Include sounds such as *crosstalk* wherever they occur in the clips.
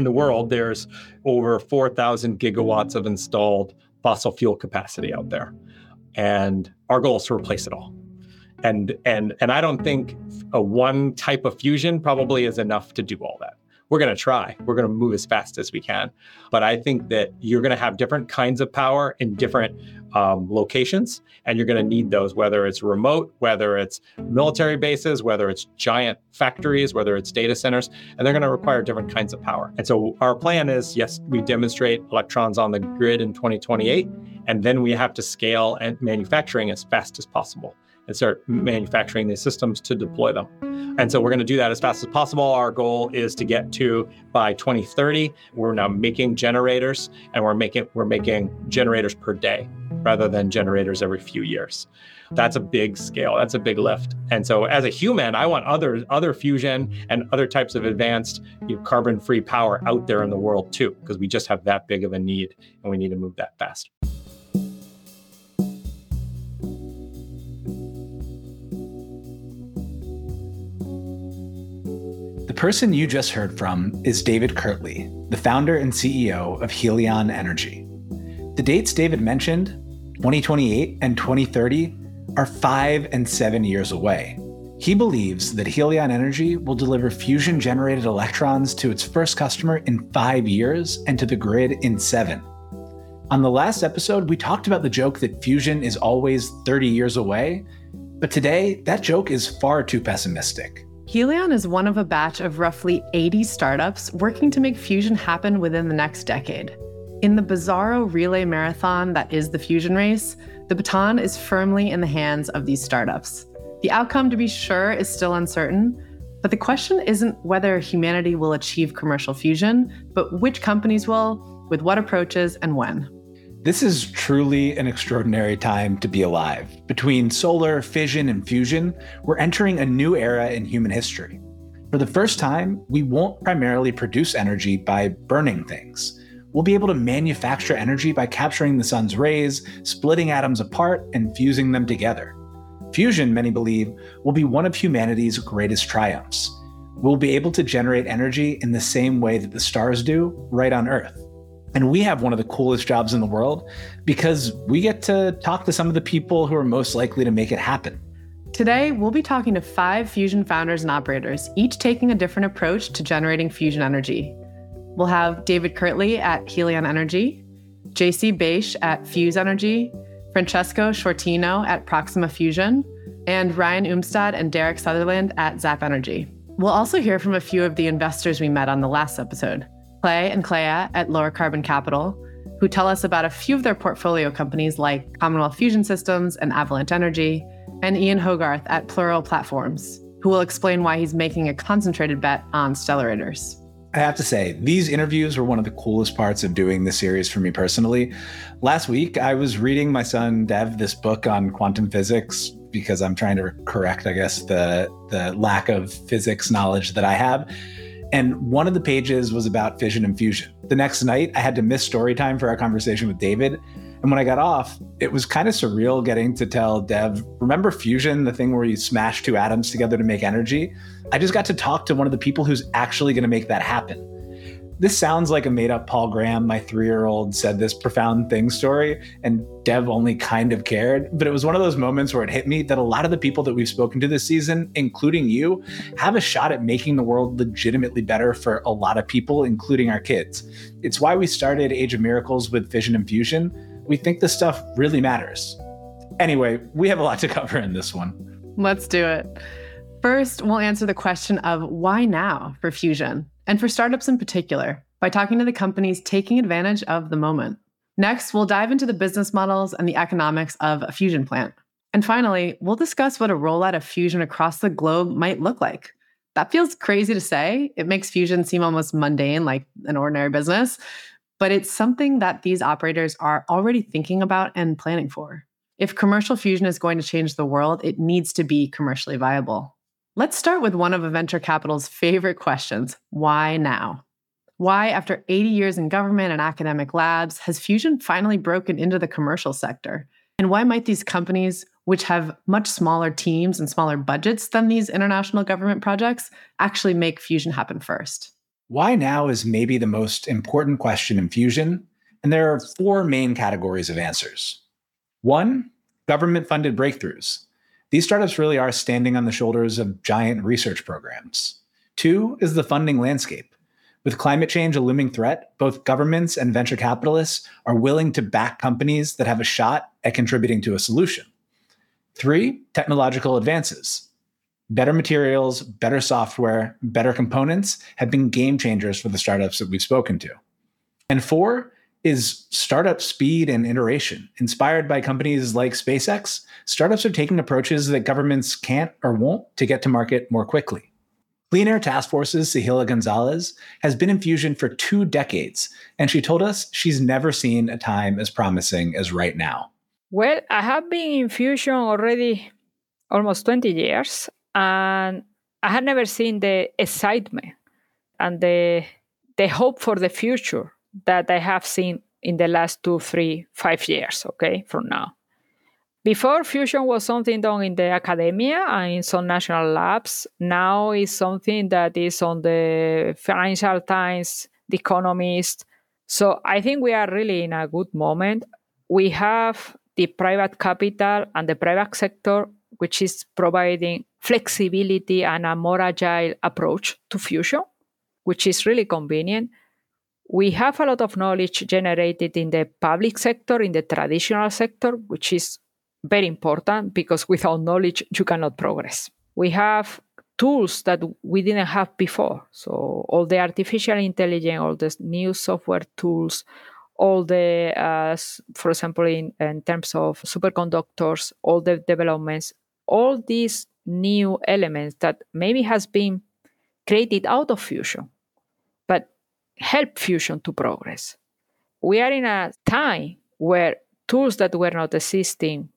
In the world, mm-hmm. there's over 4,000 gigawatts of installed fossil fuel capacity out there. And our goal is to replace it all. And and and I don't think a one type of fusion probably is enough to do all that we're going to try. We're going to move as fast as we can. But I think that you're going to have different kinds of power in different um, locations, and you're going to need those, whether it's remote, whether it's military bases, whether it's giant factories, whether it's data centers, and they're going to require different kinds of power. And so our plan is yes, we demonstrate electrons on the grid in 2028, and then we have to scale and manufacturing as fast as possible and start manufacturing these systems to deploy them. And so we're going to do that as fast as possible. Our goal is to get to by 2030. We're now making generators and we're making we're making generators per day rather than generators every few years. That's a big scale. That's a big lift. And so as a human, I want other other fusion and other types of advanced you know, carbon-free power out there in the world too because we just have that big of a need and we need to move that fast. Person you just heard from is David Kirtley, the founder and CEO of Helion Energy. The dates David mentioned, 2028 and 2030, are five and seven years away. He believes that Helion Energy will deliver fusion generated electrons to its first customer in five years and to the grid in seven. On the last episode, we talked about the joke that fusion is always 30 years away, but today, that joke is far too pessimistic. Helion is one of a batch of roughly 80 startups working to make fusion happen within the next decade. In the bizarro relay marathon that is the fusion race, the baton is firmly in the hands of these startups. The outcome, to be sure, is still uncertain, but the question isn't whether humanity will achieve commercial fusion, but which companies will, with what approaches, and when. This is truly an extraordinary time to be alive. Between solar, fission, and fusion, we're entering a new era in human history. For the first time, we won't primarily produce energy by burning things. We'll be able to manufacture energy by capturing the sun's rays, splitting atoms apart, and fusing them together. Fusion, many believe, will be one of humanity's greatest triumphs. We'll be able to generate energy in the same way that the stars do right on Earth. And we have one of the coolest jobs in the world because we get to talk to some of the people who are most likely to make it happen. Today, we'll be talking to five fusion founders and operators, each taking a different approach to generating fusion energy. We'll have David Kirtley at Helion Energy, JC Btaiche at Fuse Energy, Francesco Sciortino at Proxima Fusion, and Ryan Umstattd and Derek Sutherland at Zap Energy. We'll also hear from a few of the investors we met on the last episode. Clay and Clea at Lower Carbon Capital, who tell us about a few of their portfolio companies like Commonwealth Fusion Systems and Avalanche Energy, and Ian Hogarth at Plural Platforms, who will explain why he's making a concentrated bet on stellarators. I have to say, these interviews were one of the coolest parts of doing this series for me personally. Last week, I was reading my son Dev this book on quantum physics because I'm trying to correct, I guess, the the lack of physics knowledge that I have. And one of the pages was about fission and fusion. The next night, I had to miss story time for our conversation with David. And when I got off, it was kind of surreal getting to tell Dev, remember fusion, the thing where you smash two atoms together to make energy? I just got to talk to one of the people who's actually going to make that happen. This sounds like a made up Paul Graham, my three year old said this profound thing story, and Dev only kind of cared. But it was one of those moments where it hit me that a lot of the people that we've spoken to this season, including you, have a shot at making the world legitimately better for a lot of people, including our kids. It's why we started Age of Miracles with Fission and Fusion. We think this stuff really matters. Anyway, we have a lot to cover in this one. Let's do it. First, we'll answer the question of why now for fusion? And for startups in particular, by talking to the companies taking advantage of the moment. Next, we'll dive into the business models and the economics of a fusion plant. And finally, we'll discuss what a rollout of fusion across the globe might look like. That feels crazy to say. It makes fusion seem almost mundane, like an ordinary business, but it's something that these operators are already thinking about and planning for. If commercial fusion is going to change the world, it needs to be commercially viable. Let's start with one of a venture capital's favorite questions why now? Why, after 80 years in government and academic labs, has fusion finally broken into the commercial sector? And why might these companies, which have much smaller teams and smaller budgets than these international government projects, actually make fusion happen first? Why now is maybe the most important question in fusion, and there are four main categories of answers. One, government funded breakthroughs. These startups really are standing on the shoulders of giant research programs. Two is the funding landscape. With climate change a looming threat, both governments and venture capitalists are willing to back companies that have a shot at contributing to a solution. Three, technological advances. Better materials, better software, better components have been game changers for the startups that we've spoken to. And four is startup speed and iteration. Inspired by companies like SpaceX, startups are taking approaches that governments can't or won't to get to market more quickly. Clean Air Task Force's Sehila Gonzalez has been in fusion for two decades, and she told us she's never seen a time as promising as right now. Well, I have been in fusion already almost 20 years, and I had never seen the excitement and the, the hope for the future that I have seen in the last two, three, five years, okay, from now. Before fusion was something done in the academia and in some national labs. Now it's something that is on the Financial Times, The Economist. So I think we are really in a good moment. We have the private capital and the private sector, which is providing flexibility and a more agile approach to fusion, which is really convenient. We have a lot of knowledge generated in the public sector, in the traditional sector, which is very important because without knowledge, you cannot progress. We have tools that we didn't have before. So, all the artificial intelligence, all the new software tools, all the, uh, for example, in, in terms of superconductors, all the developments, all these new elements that maybe has been created out of fusion, help fusion to progress. We are in a time where tools that were not existing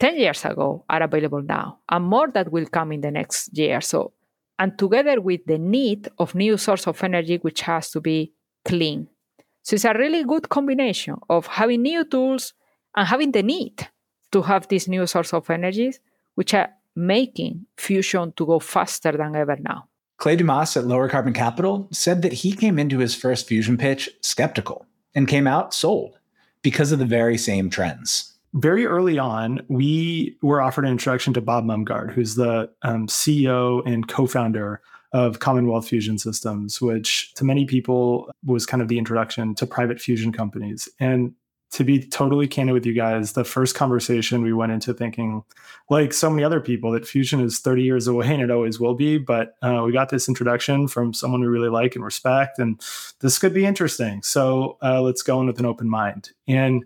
10 years ago are available now, and more that will come in the next year. So, and together with the need of new source of energy, which has to be clean. So it's a really good combination of having new tools and having the need to have these new source of energies, which are making fusion to go faster than ever now. Clay Dumas at Lower Carbon Capital said that he came into his first fusion pitch skeptical and came out sold because of the very same trends very early on, we were offered an introduction to Bob Mumgaard, who's the um, CEO and co-founder of Commonwealth Fusion Systems, which to many people was kind of the introduction to private fusion companies. And to be totally candid with you guys, the first conversation we went into thinking, like so many other people, that fusion is 30 years away and it always will be. But uh, we got this introduction from someone we really like and respect, and this could be interesting. So uh, let's go in with an open mind. And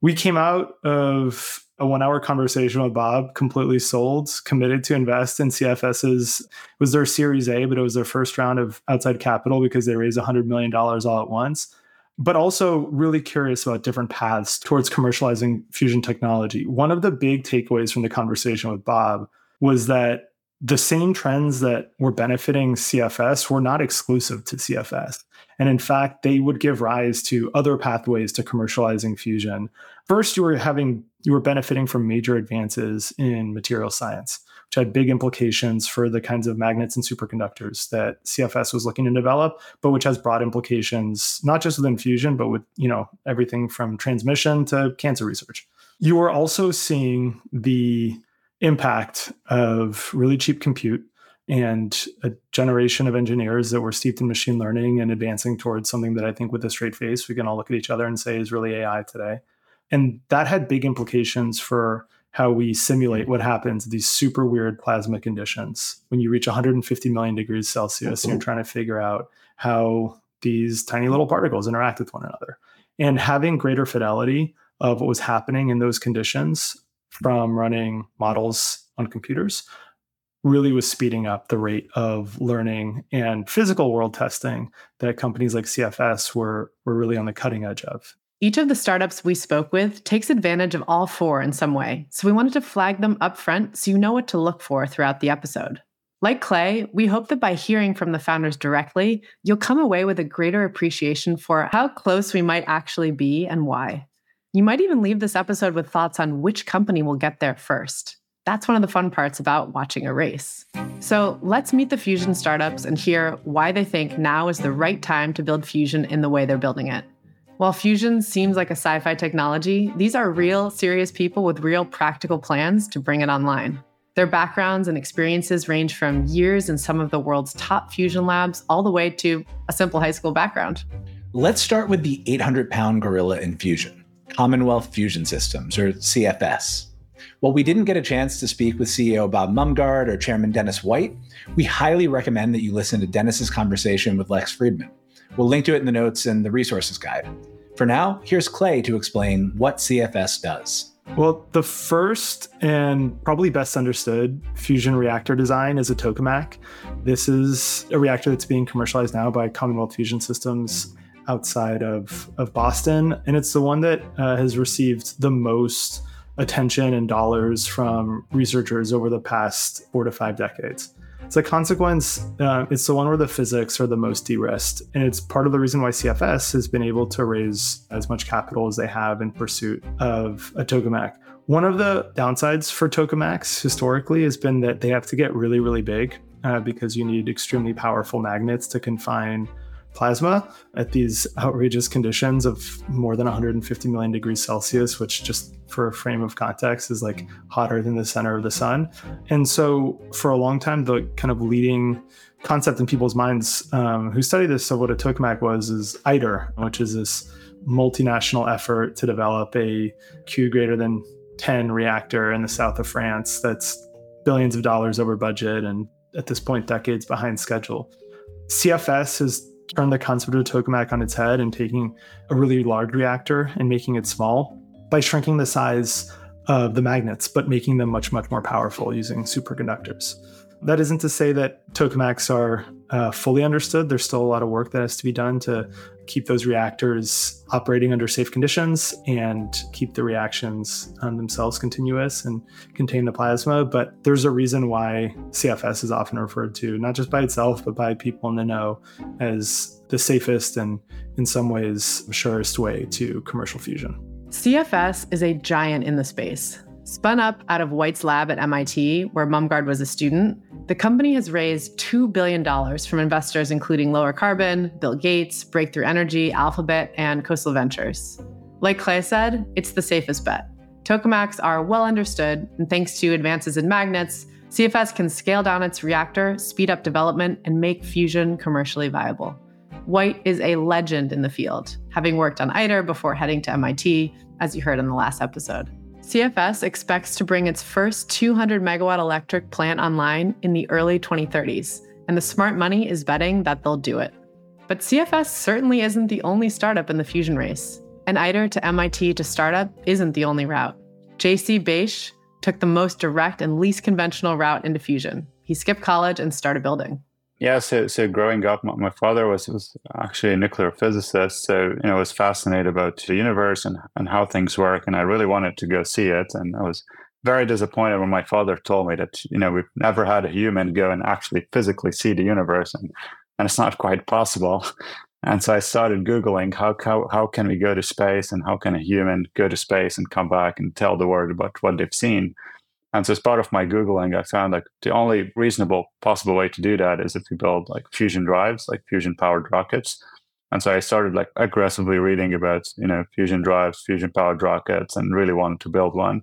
we came out of a one hour conversation with Bob, completely sold, committed to invest in CFS's. Was their Series A, but it was their first round of outside capital because they raised $100 million all at once. But also really curious about different paths towards commercializing fusion technology. One of the big takeaways from the conversation with Bob was that the same trends that were benefiting CFS were not exclusive to CFS. And in fact, they would give rise to other pathways to commercializing fusion. First, you were having you were benefiting from major advances in material science, which had big implications for the kinds of magnets and superconductors that CFS was looking to develop, but which has broad implications not just within fusion, but with you know everything from transmission to cancer research. You were also seeing the impact of really cheap compute and a generation of engineers that were steeped in machine learning and advancing towards something that I think with a straight face we can all look at each other and say is really AI today. And that had big implications for how we simulate what happens these super weird plasma conditions when you reach 150 million degrees Celsius and you're trying to figure out how these tiny little particles interact with one another. And having greater fidelity of what was happening in those conditions from running models on computers really was speeding up the rate of learning and physical world testing that companies like CFS were, were really on the cutting edge of. Each of the startups we spoke with takes advantage of all four in some way, so we wanted to flag them up front so you know what to look for throughout the episode. Like Clay, we hope that by hearing from the founders directly, you'll come away with a greater appreciation for how close we might actually be and why. You might even leave this episode with thoughts on which company will get there first. That's one of the fun parts about watching a race. So let's meet the Fusion startups and hear why they think now is the right time to build Fusion in the way they're building it. While Fusion seems like a sci fi technology, these are real, serious people with real practical plans to bring it online. Their backgrounds and experiences range from years in some of the world's top fusion labs all the way to a simple high school background. Let's start with the 800 pound gorilla in fusion Commonwealth Fusion Systems, or CFS. While we didn't get a chance to speak with CEO Bob Mumgaard or Chairman Dennis Whyte, we highly recommend that you listen to Dennis's conversation with Lex Fridman. We'll link to it in the notes and the resources guide. For now, here's Clay to explain what CFS does. Well, the first and probably best understood fusion reactor design is a tokamak. This is a reactor that's being commercialized now by Commonwealth Fusion Systems outside of, of Boston. And it's the one that uh, has received the most attention and dollars from researchers over the past four to five decades. It's a consequence, uh, it's the one where the physics are the most de-risked, and it's part of the reason why CFS has been able to raise as much capital as they have in pursuit of a tokamak. One of the downsides for tokamaks historically has been that they have to get really, really big uh, because you need extremely powerful magnets to confine plasma at these outrageous conditions of more than 150 million degrees Celsius, which just for a frame of context is like hotter than the center of the sun. And so for a long time, the kind of leading concept in people's minds um, who study this of what a tokamak was is ITER, which is this multinational effort to develop a Q greater than 10 reactor in the south of France that's billions of dollars over budget and at this point decades behind schedule. CFS has turn the concept of a tokamak on its head and taking a really large reactor and making it small by shrinking the size of the magnets, but making them much, much more powerful using superconductors. That isn't to say that tokamaks are uh, fully understood. There's still a lot of work that has to be done to keep those reactors operating under safe conditions and keep the reactions um, themselves continuous and contain the plasma. But there's a reason why CFS is often referred to, not just by itself, but by people in the know, as the safest and, in some ways, surest way to commercial fusion. CFS is a giant in the space. Spun up out of Whyte's lab at MIT, where Mumgaard was a student, the company has raised $2 billion from investors including Lower Carbon, Bill Gates, Breakthrough Energy, Alphabet, and Khosla Ventures. Like Clay said, it's the safest bet. Tokamaks are well understood, and thanks to advances in magnets, CFS can scale down its reactor, speed up development, and make fusion commercially viable. White is a legend in the field, having worked on ITER before heading to MIT, as you heard in the last episode. CFS expects to bring its first 200 megawatt electric plant online in the early 2030s, and the smart money is betting that they'll do it. But CFS certainly isn't the only startup in the fusion race. And ITER to MIT to startup isn't the only route. JC Btaiche took the most direct and least conventional route into fusion. He skipped college and started building. Yeah, so so growing up, my, my father was was actually a nuclear physicist, so you know, I was fascinated about the universe and and how things work, and I really wanted to go see it, and I was very disappointed when my father told me that you know we've never had a human go and actually physically see the universe, and and it's not quite possible. And so I started googling how how how can we go to space, and how can a human go to space and come back and tell the world about what they've seen. And so as part of my Googling, I found like the only reasonable possible way to do that is if you build like fusion drives, like fusion powered rockets. And so I started like aggressively reading about, you know, fusion drives, fusion powered rockets, and really wanted to build one.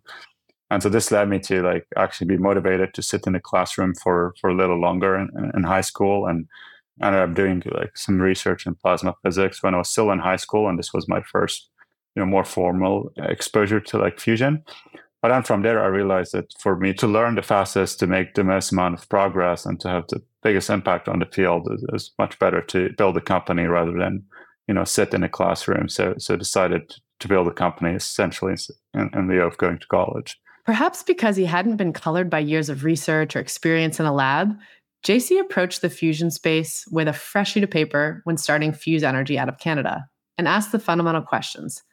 And so this led me to like actually be motivated to sit in the classroom for for a little longer in, in high school and ended up doing like some research in plasma physics when I was still in high school. And this was my first, you know, more formal exposure to like fusion. But then from there, I realized that for me to learn the fastest, to make the most amount of progress, and to have the biggest impact on the field is, much better to build a company rather than you know sit in a classroom. So so decided to build a company essentially in, in lieu of going to college. Perhaps because he hadn't been colored by years of research or experience in a lab, JC approached the fusion space with a fresh sheet of paper when starting Fuse Energy out of Canada and asked the fundamental questions.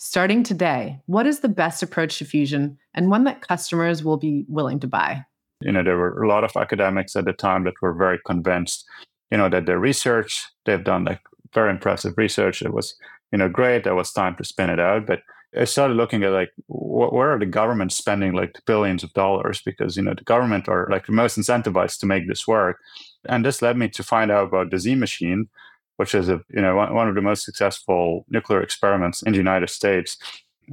Starting today, what is the best approach to fusion and one that customers will be willing to buy? You know, there were a lot of academics at the time that were very convinced, you know, that their research, they've done like very impressive research. It was, you know, great. There was time to spin it out. But I started looking at like wh- where are the governments spending like billions of dollars because you know the government are like the most incentivized to make this work, and this led me to find out about the Z machine, which is a you know one, of the most successful nuclear experiments in the United States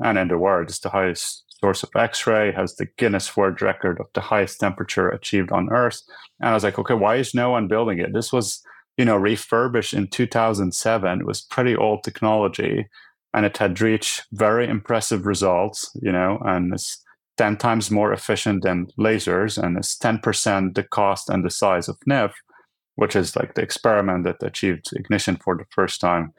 and in the world. It's the highest source of X-ray, has the Guinness World Record of the highest temperature achieved on Earth, and I was like, okay, why is no one building it? This was you know refurbished in 2007. It was pretty old technology and it had reached very impressive results, you know, and it's 10 times more efficient than lasers and it's 10% the cost and the size of NIF, which is like the experiment that achieved ignition for the first time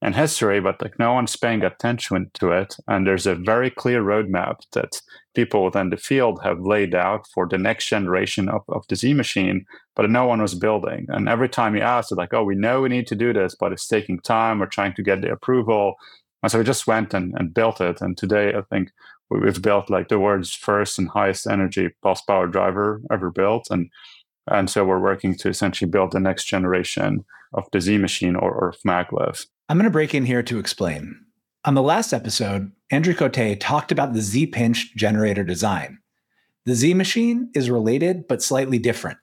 in history, but like no one's paying attention to it. And there's a very clear roadmap that people within the field have laid out for the next generation of, of the Z machine, but no one was building. And every time you ask, like, oh, we know we need to do this, but it's taking time. We're trying to get the approval. And so we just went and, and built it. And today, I think we've built like the world's first and highest energy pulse power driver ever built. And and so we're working to essentially build the next generation of the Z machine or, or MagLIF. I'm going to break in here to explain. On the last episode, Andrew Cote talked about the Z pinch generator design. The Z machine is related but slightly different.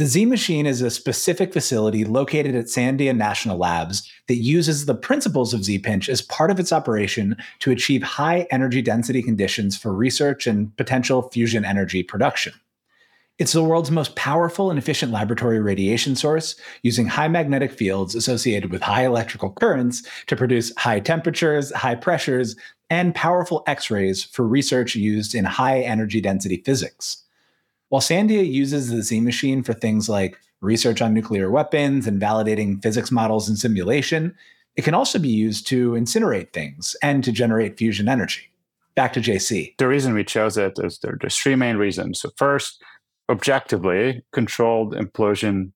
The Z Machine is a specific facility located at Sandia National Labs that uses the principles of Z Pinch as part of its operation to achieve high energy density conditions for research and potential fusion energy production. It's the world's most powerful and efficient laboratory radiation source, using high magnetic fields associated with high electrical currents to produce high temperatures, high pressures, and powerful X rays for research used in high energy density physics. While Sandia uses the Z machine for things like research on nuclear weapons and validating physics models and simulation, it can also be used to incinerate things and to generate fusion energy. Back to JC. The reason we chose it is there, there's three main reasons. So, first, objectively, controlled implosion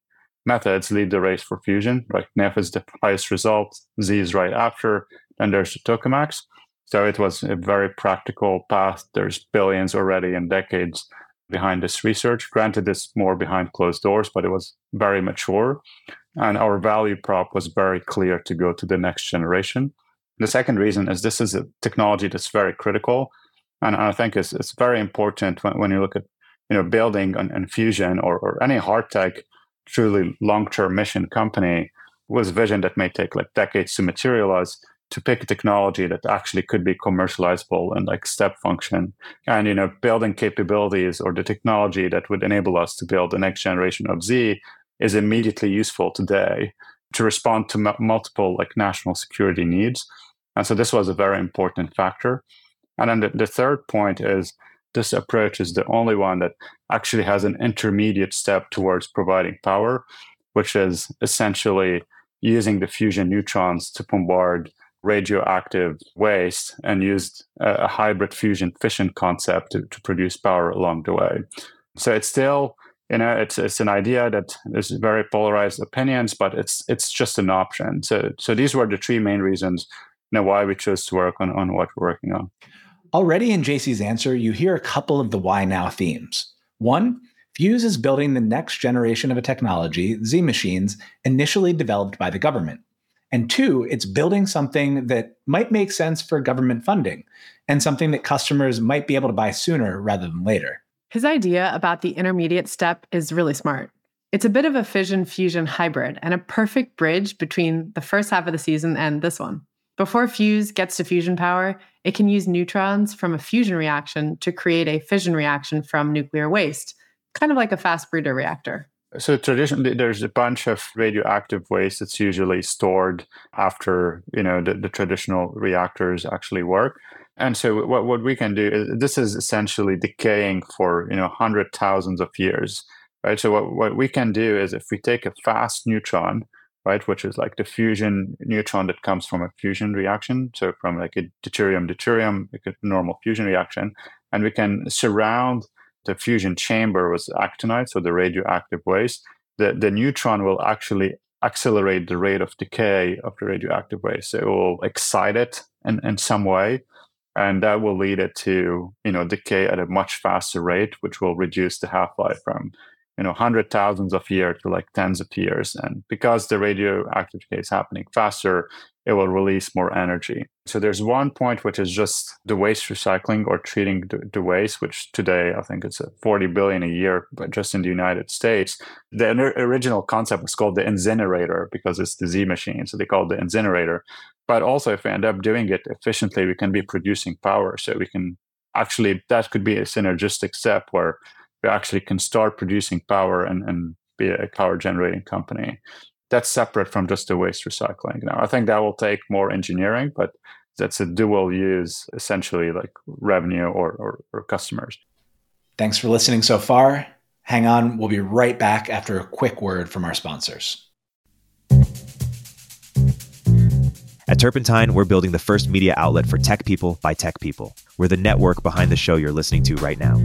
methods lead the race for fusion. Right, NIF is the highest result, Z is right after, and there's the tokamaks. So it was a very practical path. There's billions already in decades behind this research. Granted, it's more behind closed doors, but it was very mature. And our value prop was very clear to go to the next generation. The second reason is this is a technology that's very critical. And I think it's, it's very important when, when you look at you know building an, an fusion or, or any hard tech truly long-term mission company a vision that may take like decades to materialize to pick a technology that actually could be commercializable and like step function. And you know building capabilities or the technology that would enable us to build the next generation of z is immediately useful today to respond to m- multiple like national security needs. And so this was a very important factor. And then the, the third point is this approach is the only one that actually has an intermediate step towards providing power which is essentially using the fusion neutrons to bombard radioactive waste and used a, hybrid fusion fission concept to, to produce power along the way. So it's still, you know, it's it's an idea that there's very polarized opinions, but it's it's just an option. So so these were the three main reasons, you know, why we chose to work on, on what we're working on. Already in JC's answer, you hear a couple of the why now themes. One, Fuse is building the next generation of a technology, Z machines, initially developed by the government. And two, it's building something that might make sense for government funding and something that customers might be able to buy sooner rather than later. His idea about the intermediate step is really smart. It's a bit of a fission fusion hybrid and a perfect bridge between the first half of the season and this one. Before Fuse gets to fusion power, it can use neutrons from a fusion reaction to create a fission reaction from nuclear waste, kind of like a fast breeder reactor. So traditionally, there's a bunch of radioactive waste that's usually stored after you know the, the traditional reactors actually work. And so what, what we can do is this is essentially decaying for you know hundred thousands of years, right? So what, what we can do is if we take a fast neutron right? Which is like the fusion neutron that comes from a fusion reaction. So from like a deuterium deuterium, like a normal fusion reaction, and we can surround the fusion chamber with actinide, so the radioactive waste. The the neutron will actually accelerate the rate of decay of the radioactive waste. So it will excite it in, in some way. And that will lead it to, you know, decay at a much faster rate, which will reduce the half-life from you know hundred thousands of years to like tens of years. And because the radioactive decay is happening faster it will release more energy. So there's one point which is just the waste recycling or treating the, the waste which today i think it's 40 billion a year but just in the united states. The original concept was called the incinerator because it's the z machine so they call it the incinerator. But also if we end up doing it efficiently we can be producing power. So we can actually that could be a synergistic step where we actually can start producing power and, and be a power generating company. That's separate from just the waste recycling. Now, I think that will take more engineering, but that's a dual use, essentially, like revenue or, or, or customers. Thanks for listening so far. Hang on, we'll be right back after a quick word from our sponsors. At Turpentine, we're building the first media outlet for tech people by tech people. We're the network behind the show you're listening to right now.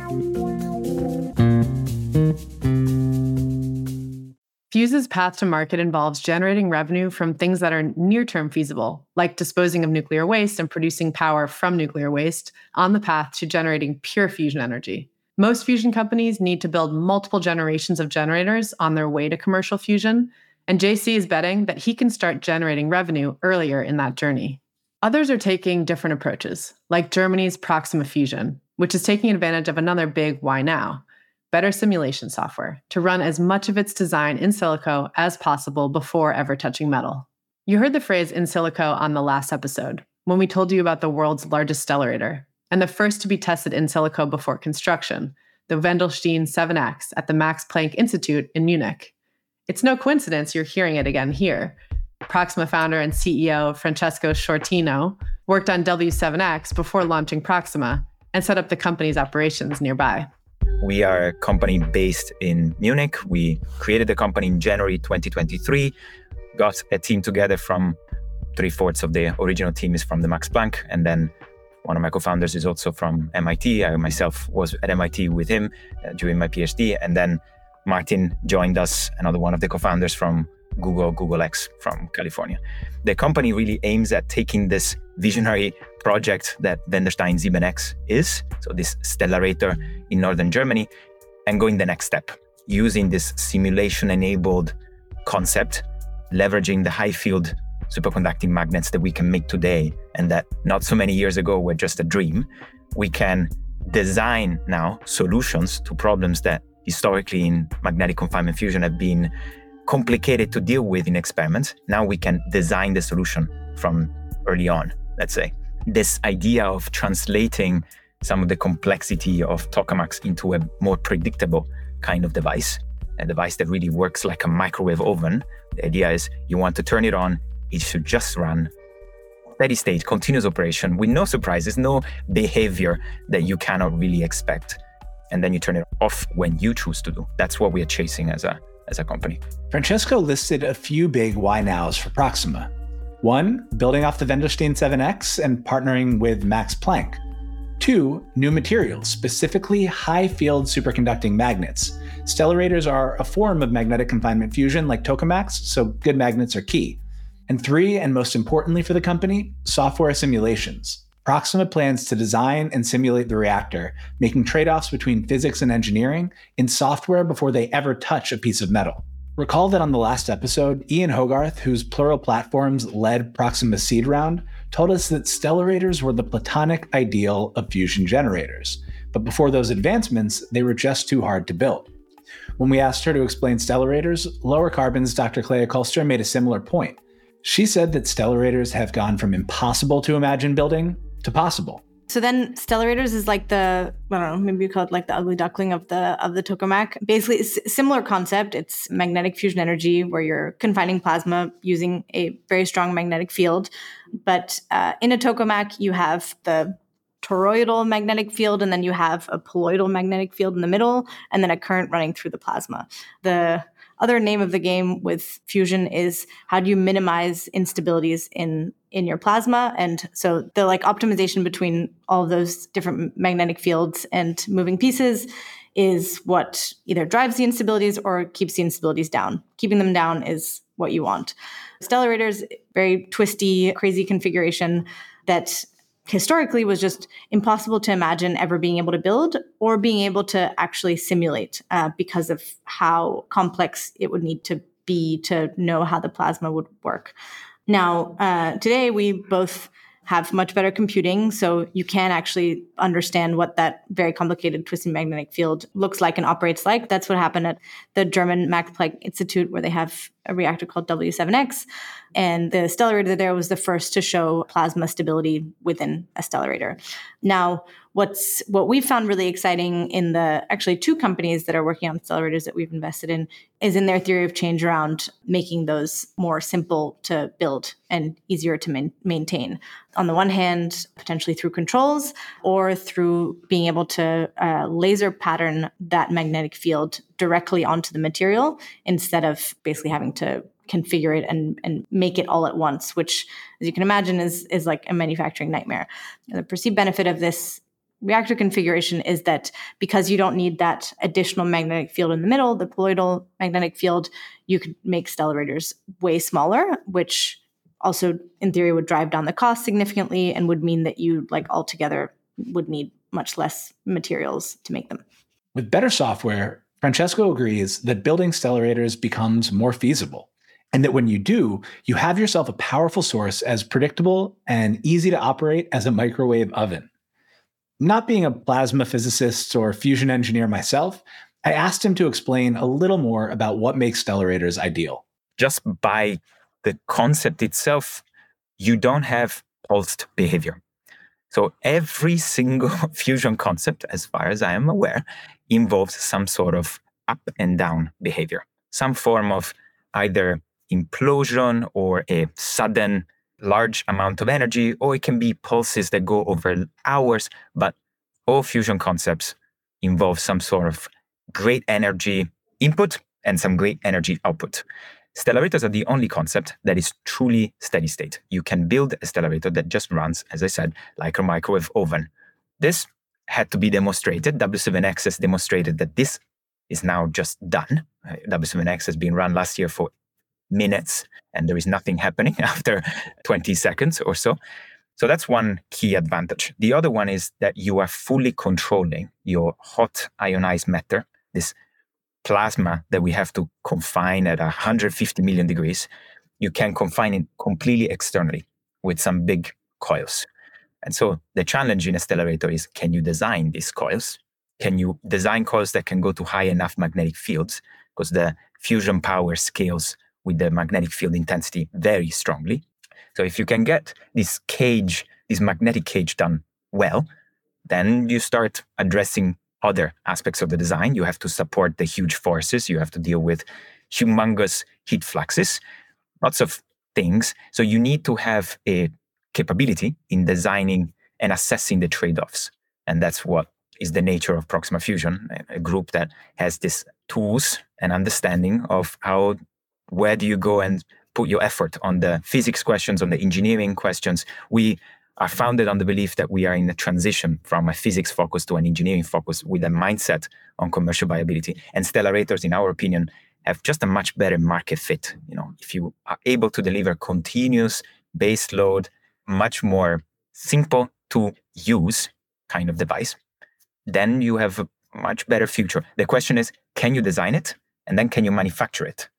Fuse's path to market involves generating revenue from things that are near term feasible, like disposing of nuclear waste and producing power from nuclear waste on the path to generating pure fusion energy. Most fusion companies need to build multiple generations of generators on their way to commercial fusion, and JC is betting that he can start generating revenue earlier in that journey. Others are taking different approaches, like Germany's Proxima Fusion, which is taking advantage of another big why now better simulation software to run as much of its design in silico as possible before ever touching metal. You heard the phrase in silico on the last episode when we told you about the world's largest stellarator and the first to be tested in silico before construction, the Wendelstein 7X at the Max Planck Institute in Munich. It's no coincidence you're hearing it again here. Proxima founder and CEO Francesco Sciortino worked on W7X before launching Proxima and set up the company's operations nearby. We are a company based in Munich. We created the company in January 2023, got a team together from three fourths of the original team is from the Max Planck. And then one of my co founders is also from MIT. I myself was at MIT with him uh, during my PhD. And then Martin joined us, another one of the co founders from Google, Google X from California. The company really aims at taking this visionary project that Wendelstein 7X is, so this stellarator in northern Germany, and going the next step, using this simulation enabled concept, leveraging the high field superconducting magnets that we can make today and that not so many years ago were just a dream. We can design now solutions to problems that historically in magnetic confinement fusion have been complicated to deal with in experiments. Now we can design the solution from early on, let's say. This idea of translating some of the complexity of tokamaks into a more predictable kind of device, a device that really works like a microwave oven. The idea is you want to turn it on, it should just run steady state, continuous operation with no surprises, no behavior that you cannot really expect. And then you turn it off when you choose to do. That's what we are chasing as a as a company. Francesco listed a few big why nows for Proxima. One, building off the Wendelstein 7X and partnering with Max Planck. Two, new materials, specifically high field superconducting magnets. Stellarators are a form of magnetic confinement fusion like tokamaks, so good magnets are key. And three, and most importantly for the company, software simulations. Proxima plans to design and simulate the reactor, making trade offs between physics and engineering in software before they ever touch a piece of metal. Recall that on the last episode, Ian Hogarth, whose Plural Platforms led Proxima seed round, told us that stellarators were the platonic ideal of fusion generators. But before those advancements, they were just too hard to build. When we asked her to explain stellarators, Lower Carbon's Dr. Clea Kolster made a similar point. She said that stellarators have gone from impossible to imagine building to possible. So then stellarators is like the I don't know maybe you call it like the ugly duckling of the of the tokamak. Basically, it's similar concept. It's magnetic fusion energy where you're confining plasma using a very strong magnetic field. But uh, in a tokamak, you have the toroidal magnetic field, and then you have a poloidal magnetic field in the middle, and then a current running through the plasma. The other name of the game with fusion is how do you minimize instabilities in in your plasma? And so the like optimization between all those different magnetic fields and moving pieces is what either drives the instabilities or keeps the instabilities down. Keeping them down is what you want. Stellarators very twisty crazy configuration that historically was just impossible to imagine ever being able to build or being able to actually simulate uh, because of how complex it would need to be to know how the plasma would work. Now, uh, today we both have much better computing, so you can actually understand what that very complicated twisting magnetic field looks like and operates like. That's what happened at the German Max Planck Institute, where they have a reactor called W7X. And the stellarator there was the first to show plasma stability within a stellarator. Now, what's what we've found really exciting in the actually two companies that are working on stellarators that we've invested in is in their theory of change around making those more simple to build and easier to man- maintain on the one hand potentially through controls or through being able to uh, laser pattern that magnetic field directly onto the material instead of basically having to configure it and, and make it all at once, which, as you can imagine, is is like a manufacturing nightmare. And the perceived benefit of this reactor configuration is that because you don't need that additional magnetic field in the middle, the poloidal magnetic field, you could make stellarators way smaller, which also in theory would drive down the cost significantly and would mean that you like altogether would need much less materials to make them. With better software, Francesco agrees that building stellarators becomes more feasible. And that when you do, you have yourself a powerful source as predictable and easy to operate as a microwave oven. Not being a plasma physicist or fusion engineer myself, I asked him to explain a little more about what makes stellarators ideal. Just by the concept itself, you don't have pulsed behavior. So every single *laughs* fusion concept, as far as I am aware, involves some sort of up and down behavior, some form of either implosion or a sudden large amount of energy, or it can be pulses that go over hours. But all fusion concepts involve some sort of great energy input and some great energy output. Stellarators are the only concept that is truly steady state. You can build a stellarator that just runs, as I said, like a microwave oven. This had to be demonstrated. W7X has demonstrated that this is now just done. W7X has been run last year for minutes and there is nothing happening *laughs* after 20 seconds or so. So that's one key advantage. The other one is that you are fully controlling your hot ionized matter, this plasma that we have to confine at 150 million degrees. You can confine it completely externally with some big coils. And so the challenge in a stellarator is can you design these coils? Can you design coils that can go to high enough magnetic fields? Because the fusion power scales with the magnetic field intensity very strongly. So if you can get this cage, this magnetic cage done well, then you start addressing other aspects of the design. You have to support the huge forces. You have to deal with humongous heat fluxes, lots of things. So you need to have a capability in designing and assessing the trade-offs. And that's what is the nature of Proxima Fusion, a group that has these tools and understanding of how where do you go and put your effort on the physics questions, on the engineering questions. We are founded on the belief that we are in a transition from a physics focus to an engineering focus with a mindset on commercial viability. And stellarators, in our opinion, have just a much better market fit. You know, if you are able to deliver continuous base load, much more simple to use kind of device, then you have a much better future. The question is, can you design it? And then can you manufacture it?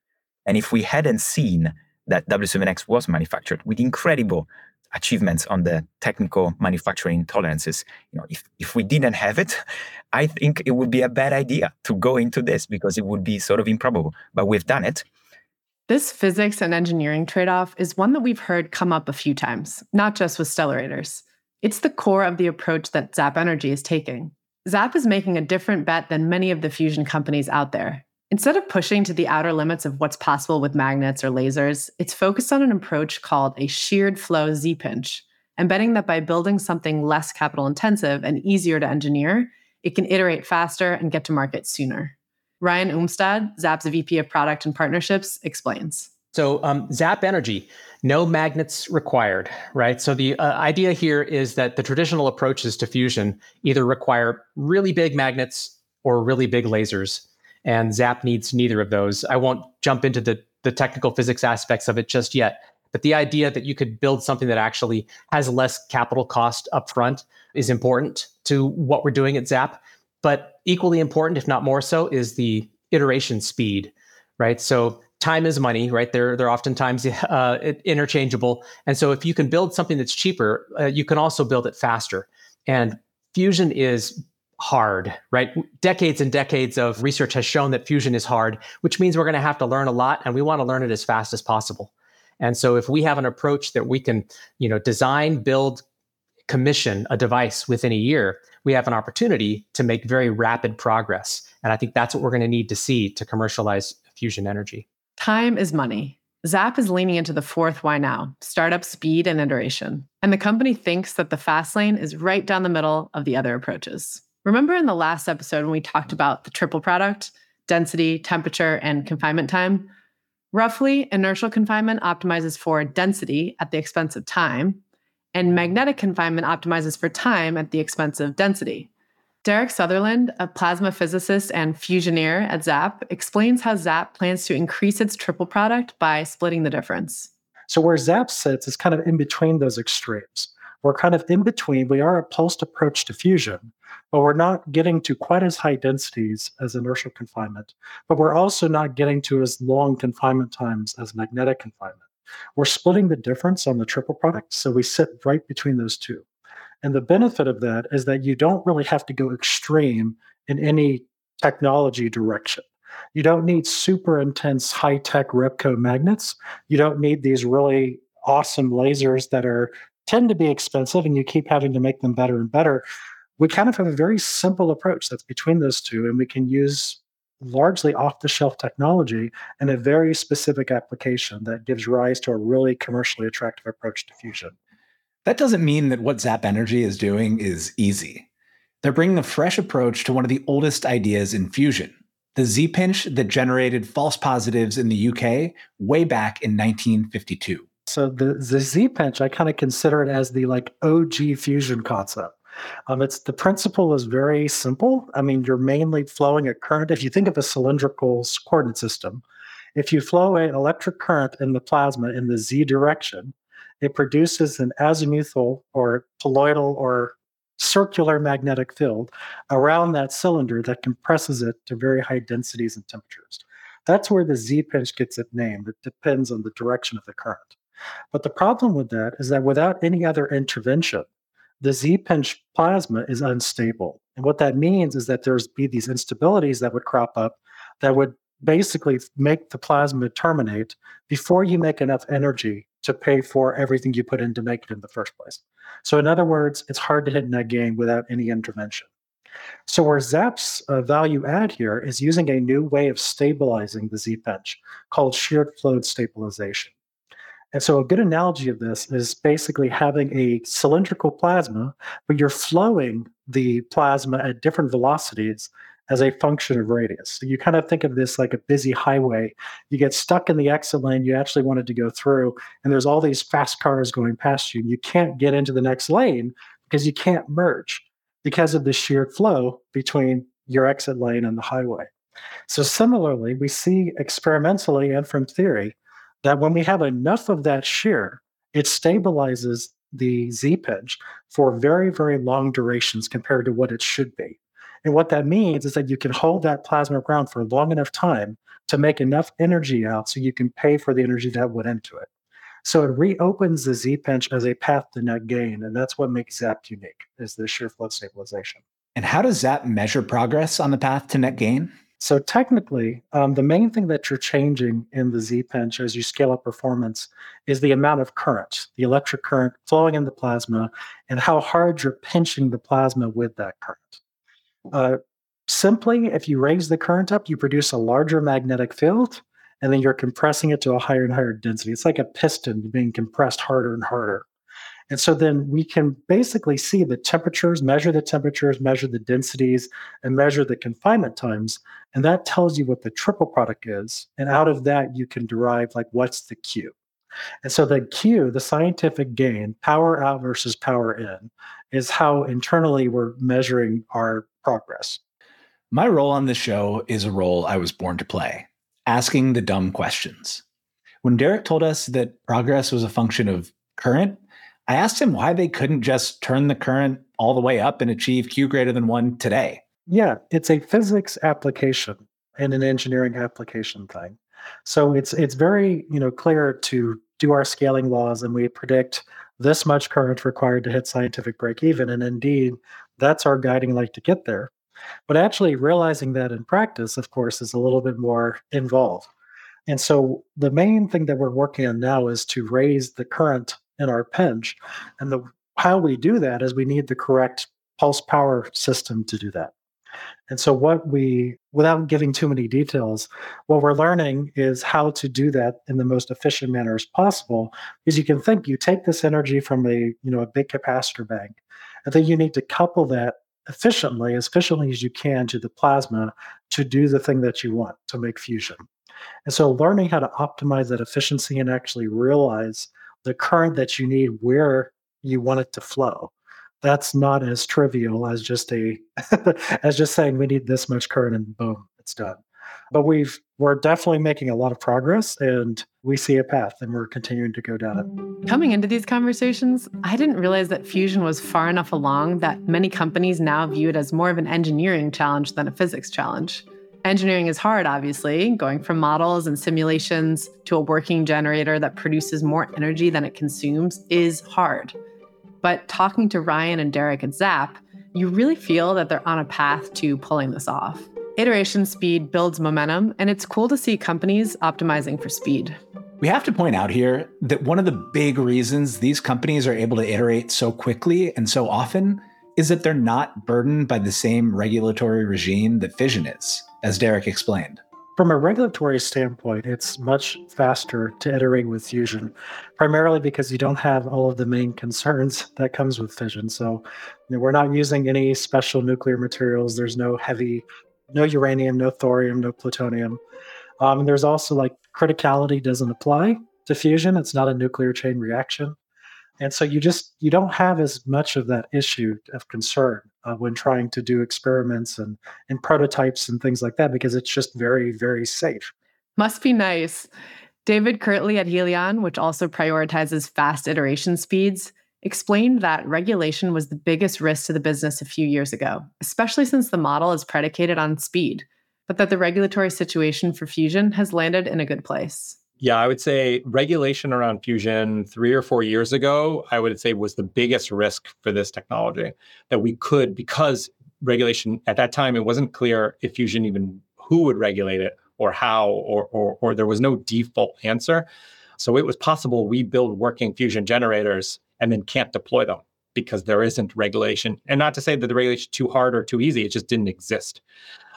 And if we hadn't seen that W7X was manufactured with incredible achievements on the technical manufacturing tolerances, you know, if, if we didn't have it, *laughs* I think it would be a bad idea to go into this because it would be sort of improbable. But we've done it. This physics and engineering trade off is one that we've heard come up a few times, not just with Stellarators. It's the core of the approach that Zap Energy is taking. Zap is making a different bet than many of the fusion companies out there. Instead of pushing to the outer limits of what's possible with magnets or lasers, it's focused on an approach called a sheared flow Z pinch, and betting that by building something less capital intensive and easier to engineer, it can iterate faster and get to market sooner. Ryan Umstattd, Zap's VP of Product and Partnerships, explains. So, um, Zap Energy, no magnets required, right? So, the uh, idea here is that the traditional approaches to fusion either require really big magnets or really big lasers. And Zap needs neither of those. I won't jump into the, the technical physics aspects of it just yet. But the idea that you could build something that actually has less capital cost upfront is important to what we're doing at Zap. But equally important, if not more so, is the iteration speed, right? So time is money, right? They're they're oftentimes *laughs* uh, interchangeable, and so if you can build something that's cheaper, uh, you can also build it faster. And fusion is hard, right? Decades and decades of research has shown that fusion is hard, which means we're going to have to learn a lot, and we want to learn it as fast as possible. And so if we have an approach that we can, you know, design, build, commission a device within a year, we have an opportunity to make very rapid progress. And I think that's what we're going to need to see to commercialize fusion energy. Time is money. Zap is leaning into the fourth why now startup speed and iteration. And the company thinks that the fast lane is right down the middle of the other approaches. Remember in the last episode when we talked about the triple product density, temperature, and confinement time? Roughly, inertial confinement optimizes for density at the expense of time, and magnetic confinement optimizes for time at the expense of density. Derek Sutherland, a plasma physicist and fusioneer at Zap, explains how Zap plans to increase its triple product by splitting the difference. So, where Zap sits is kind of in between those extremes. We're kind of in between. We are a pulsed approach to fusion, but we're not getting to quite as high densities as inertial confinement. But we're also not getting to as long confinement times as magnetic confinement. We're splitting the difference on the triple product, so we sit right between those two. And the benefit of that is that you don't really have to go extreme in any technology direction. You don't need super intense high tech REBCO magnets. You don't need these really awesome lasers that are tend to be expensive and you keep having to make them better and better. We kind of have a very simple approach that's between those two, and we can use largely off the shelf technology and a very specific application that gives rise to a really commercially attractive approach to fusion. That doesn't mean that what Zap Energy is doing is easy. They're bringing a fresh approach to one of the oldest ideas in fusion, the Z pinch that generated false positives in the UK way back in 1952. So the, the Z pinch, I kind of consider it as the like OG fusion concept. Um, it's the principle is very simple. I mean, you're mainly flowing a current. If you think of a cylindrical coordinate system, if you flow an electric current in the plasma in the z direction, it produces an azimuthal or toroidal or circular magnetic field around that cylinder that compresses it to very high densities and temperatures. That's where the Z pinch gets its name. It depends on the direction of the current. But the problem with that is that without any other intervention, the Z pinch plasma is unstable. And what that means is that there's be these instabilities that would crop up that would basically make the plasma terminate before you make enough energy to pay for everything you put in to make it in the first place. So, in other words, it's hard to hit net gain without any intervention. So, where ZAP's uh, value add here is using a new way of stabilizing the Z pinch called sheared flow stabilization. And so, a good analogy of this is basically having a cylindrical plasma, but you're flowing the plasma at different velocities as a function of radius. So you kind of think of this like a busy highway. You get stuck in the exit lane you actually wanted to go through, and there's all these fast cars going past you, you can't get into the next lane because you can't merge because of the sheared flow between your exit lane and the highway. So, similarly, we see experimentally and from theory that when we have enough of that shear, it stabilizes the Z pinch for very, very long durations compared to what it should be. And what that means is that you can hold that plasma ground for long enough time to make enough energy out so you can pay for the energy that went into it. So it reopens the Z pinch as a path to net gain. And that's what makes ZAP unique is the shear flow stabilization. And how does ZAP measure progress on the path to net gain? So technically, um, the main thing that you're changing in the Z-Pinch as you scale up performance is the amount of current, the electric current flowing in the plasma, and how hard you're pinching the plasma with that current. Uh, simply, if you raise the current up, you produce a larger magnetic field, and then you're compressing it to a higher and higher density. It's like a piston being compressed harder and harder. And so then we can basically see the temperatures, measure the temperatures, measure the densities, and measure the confinement times. And that tells you what the triple product is. And out of that, you can derive like what's the Q. And so the Q, the scientific gain, power out versus power in, is how internally we're measuring our progress. My role on this show is a role I was born to play asking the dumb questions. When Derek told us that progress was a function of current, I asked him why they couldn't just turn the current all the way up and achieve Q greater than one today. Yeah, it's a physics application and an engineering application thing. So it's it's very you know clear to do our scaling laws and we predict this much current required to hit scientific break even, and indeed that's our guiding light to get there. But actually realizing that in practice, of course, is a little bit more involved. And so the main thing that we're working on now is to raise the current in our pinch. And the how we do that is we need the correct pulse power system to do that. And so what we without giving too many details, what we're learning is how to do that in the most efficient manner as possible. Because you can think you take this energy from a, you know, a big capacitor bank, and then you need to couple that efficiently, as efficiently as you can to the plasma to do the thing that you want to make fusion. And so learning how to optimize that efficiency and actually realize the current that you need where you want it to flow. That's not as trivial as just a *laughs* as just saying we need this much current and boom, it's done. But we've we're definitely making a lot of progress and we see a path and we're continuing to go down it. Coming into these conversations, I didn't realize that fusion was far enough along that many companies now view it as more of an engineering challenge than a physics challenge. Engineering is hard, obviously. Going from models and simulations to a working generator that produces more energy than it consumes is hard. But talking to Ryan and Derek at Zap, you really feel that they're on a path to pulling this off. Iteration speed builds momentum, and it's cool to see companies optimizing for speed. We have to point out here that one of the big reasons these companies are able to iterate so quickly and so often is that they're not burdened by the same regulatory regime that fission is, as Derek explained. From a regulatory standpoint, it's much faster to iterate with fusion, primarily because you don't have all of the main concerns that comes with fission. So, you know, we're not using any special nuclear materials. There's no heavy, no uranium, no thorium, no plutonium. Um, and there's also like criticality doesn't apply to fusion. It's not a nuclear chain reaction and so you just you don't have as much of that issue of concern uh, when trying to do experiments and and prototypes and things like that because it's just very very safe. Must be nice. David kirtley at helion which also prioritizes fast iteration speeds explained that regulation was the biggest risk to the business a few years ago especially since the model is predicated on speed but that the regulatory situation for fusion has landed in a good place yeah, I would say regulation around fusion three or four years ago, I would say was the biggest risk for this technology that we could, because regulation at that time, it wasn't clear if fusion even who would regulate it or how, or, or, or there was no default answer. So it was possible we build working fusion generators and then can't deploy them because there isn't regulation. And not to say that the regulation is too hard or too easy, it just didn't exist.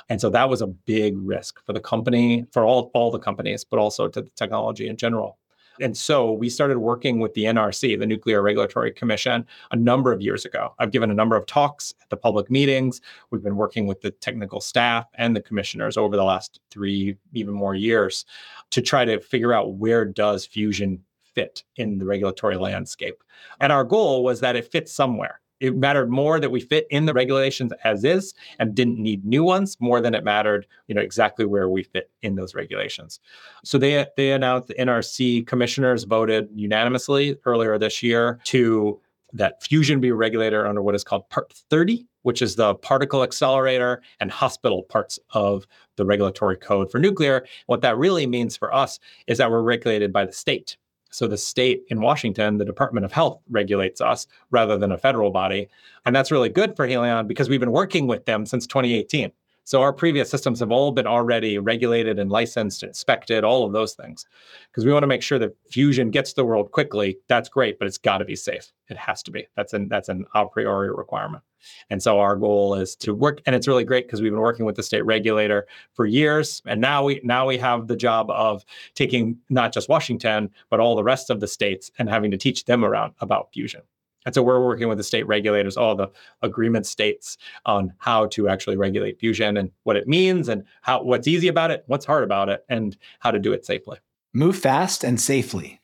And so that was a big risk for the company, for all, all the companies, but also to the technology in general. And so we started working with the NRC, the Nuclear Regulatory Commission, a number of years ago. I've given a number of talks at the public meetings. We've been working with the technical staff and the commissioners over the last three, even more years to try to figure out where does fusion fit in the regulatory landscape. And our goal was that it fits somewhere it mattered more that we fit in the regulations as is and didn't need new ones more than it mattered you know exactly where we fit in those regulations. So they they announced the nrc commissioners voted unanimously earlier this year to that fusion be regulated under what is called part 30 which is the particle accelerator and hospital parts of the regulatory code for nuclear. What that really means for us is that we're regulated by the state so the state in Washington, the Department of Health regulates us rather than a federal body. And that's really good for Helion because we've been working with them since 2018. So our previous systems have all been already regulated and licensed, inspected, all of those things. Because we want to make sure that fusion gets to the world quickly. That's great, but it's got to be safe. It has to be. That's an that's an a priori requirement. And so our goal is to work, and it's really great because we've been working with the state regulator for years, and now we now we have the job of taking not just Washington but all the rest of the states and having to teach them around about fusion. And so we're working with the state regulators, all the agreement states, on how to actually regulate fusion and what it means and how what's easy about it, what's hard about it, and how to do it safely. Move fast and safely.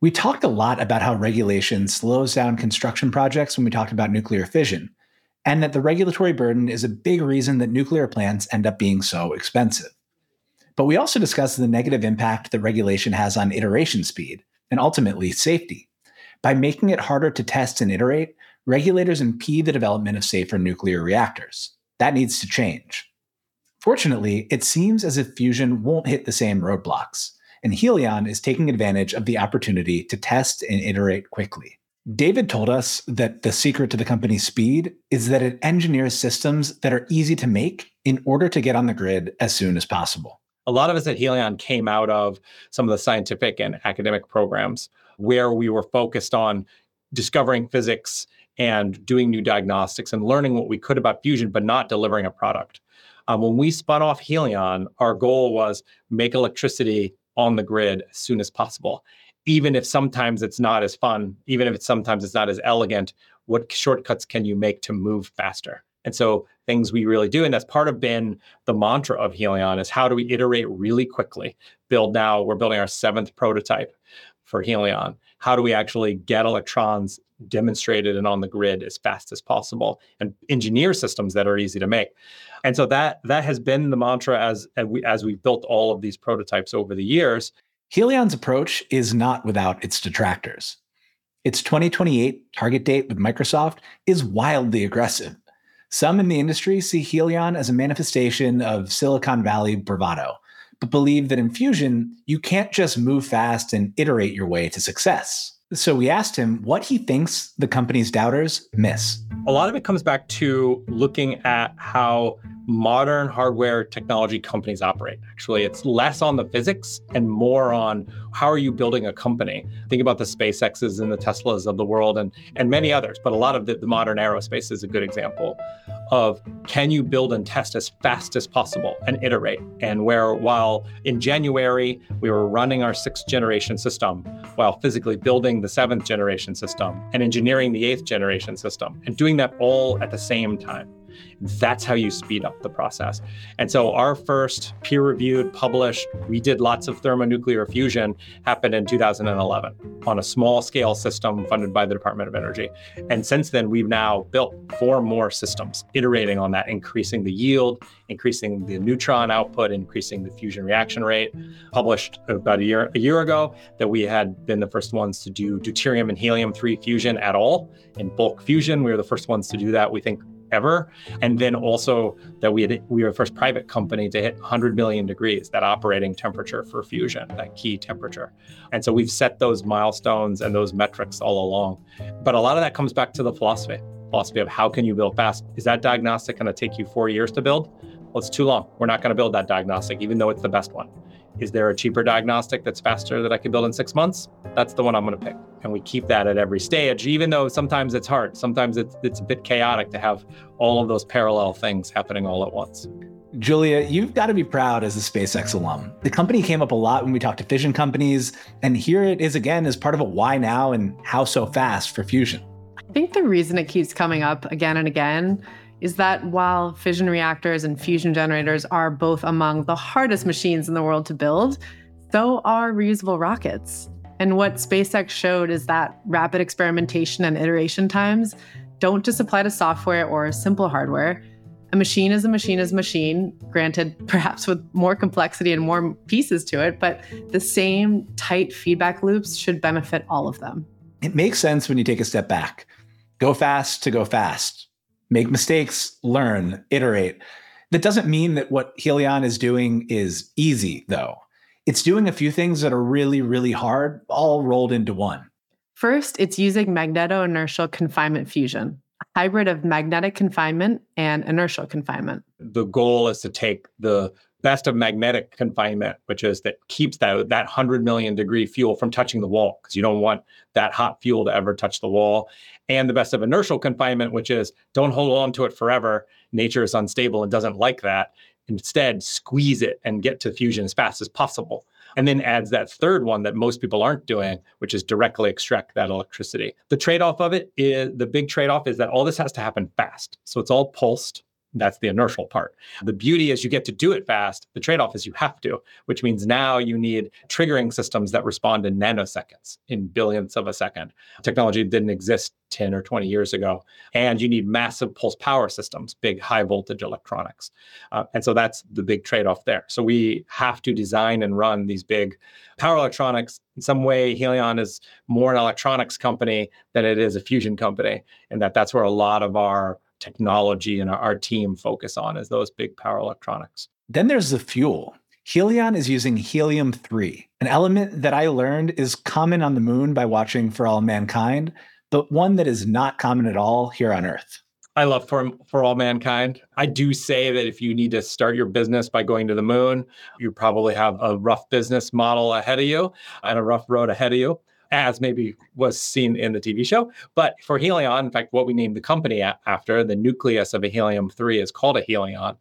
We talked a lot about how regulation slows down construction projects when we talked about nuclear fission, and that the regulatory burden is a big reason that nuclear plants end up being so expensive. But we also discussed the negative impact that regulation has on iteration speed and ultimately safety. By making it harder to test and iterate, regulators impede the development of safer nuclear reactors. That needs to change. Fortunately, it seems as if fusion won't hit the same roadblocks, and Helion is taking advantage of the opportunity to test and iterate quickly. David told us that the secret to the company's speed is that it engineers systems that are easy to make in order to get on the grid as soon as possible. A lot of us at Helion came out of some of the scientific and academic programs where we were focused on discovering physics and doing new diagnostics and learning what we could about fusion, but not delivering a product. Um, when we spun off Helion, our goal was make electricity on the grid as soon as possible, even if sometimes it's not as fun, even if it's sometimes it's not as elegant. What shortcuts can you make to move faster? And so things we really do, and that's part of been the mantra of Helion is how do we iterate really quickly? Build now, we're building our seventh prototype for Helion? How do we actually get electrons demonstrated and on the grid as fast as possible and engineer systems that are easy to make? And so that that has been the mantra as as we as we've built all of these prototypes over the years. Helion's approach is not without its detractors. Its 2028 target date with Microsoft is wildly aggressive. Some in the industry see Helion as a manifestation of Silicon Valley bravado, but believe that in Fusion, you can't just move fast and iterate your way to success. So we asked him what he thinks the company's doubters miss. A lot of it comes back to looking at how modern hardware technology companies operate. Actually, it's less on the physics and more on how are you building a company. Think about the SpaceXs and the Teslas of the world and, and many others, but a lot of the, the modern aerospace is a good example of can you build and test as fast as possible and iterate. And where while in January we were running our sixth generation system while physically building the seventh generation system and engineering the eighth generation system and doing that all at the same time. That's how you speed up the process. And so our first peer reviewed, published, we did lots of thermonuclear fusion happened in 2011 on a small scale system funded by the Department of Energy. And since then, we've now built four more systems, iterating on that, increasing the yield, increasing the neutron output, increasing the fusion reaction rate. Published about a year, a year ago that we had been the first ones to do deuterium and helium 3 fusion at all in bulk fusion. We were the first ones to do that. We think ever. And then also that we had, we were the first private company to hit 100 million degrees, that operating temperature for fusion, that key temperature. And so we've set those milestones and those metrics all along. But a lot of that comes back to the philosophy, philosophy of how can you build fast? Is that diagnostic going to take you four years to build? Well, it's too long. We're not going to build that diagnostic, even though it's the best one. Is there a cheaper diagnostic that's faster that I can build in six months? That's the one I'm going to pick. And we keep that at every stage, even though sometimes it's hard. Sometimes it's, it's a bit chaotic to have all of those parallel things happening all at once. Julia, you've got to be proud as a SpaceX alum. The company came up a lot when we talked to fission companies, and here it is again as part of a why now and how so fast for fusion. I think the reason it keeps coming up again and again is that while fission reactors and fusion generators are both among the hardest machines in the world to build, so are reusable rockets. And what SpaceX showed is that rapid experimentation and iteration times don't just apply to software or simple hardware. A machine is a machine is a machine, granted, *laughs* perhaps with more complexity and more pieces to it, but the same tight feedback loops should benefit all of them. It makes sense when you take a step back. Go fast to go fast make mistakes, learn, iterate. That doesn't mean that what Helion is doing is easy, though. It's doing a few things that are really, really hard, all rolled into one. First, it's using magneto inertial confinement fusion, a hybrid of magnetic confinement and inertial confinement. The goal is to take the best of magnetic confinement, which is that keeps that, that 100 million degree fuel from touching the wall, because you don't want that hot fuel to ever touch the wall. And the best of inertial confinement, which is don't hold on to it forever. Nature is unstable and doesn't like that. Instead, squeeze it and get to fusion as fast as possible and then adds that third one that most people aren't doing, which is directly extract that electricity. The trade off of it is the big trade off is that all this has to happen fast. So it's all pulsed. That's the inertial part. The beauty is you get to do it fast. The trade off is you have to, which means now you need triggering systems that respond in nanoseconds, in billionths of a second. Technology didn't exist 10 or 20 years ago. And you need massive pulse power systems, big high voltage electronics. Uh, and so that's the big trade off there. So we have to design and run these big power electronics. In some way, Helion is more an electronics company than it is a fusion company, and that that's where a lot of our technology and our team focus on is those big power electronics. Then there's the fuel. Helion is using helium 3, an element that I learned is common on the moon by watching For All Mankind, but one that is not common at all here on Earth. I love for for all mankind. I do say that if you need to start your business by going to the moon, you probably have a rough business model ahead of you and a rough road ahead of you as maybe was seen in the TV show. But for Helion, in fact, what we named the company after, the nucleus of a helium 3 is called a Helion.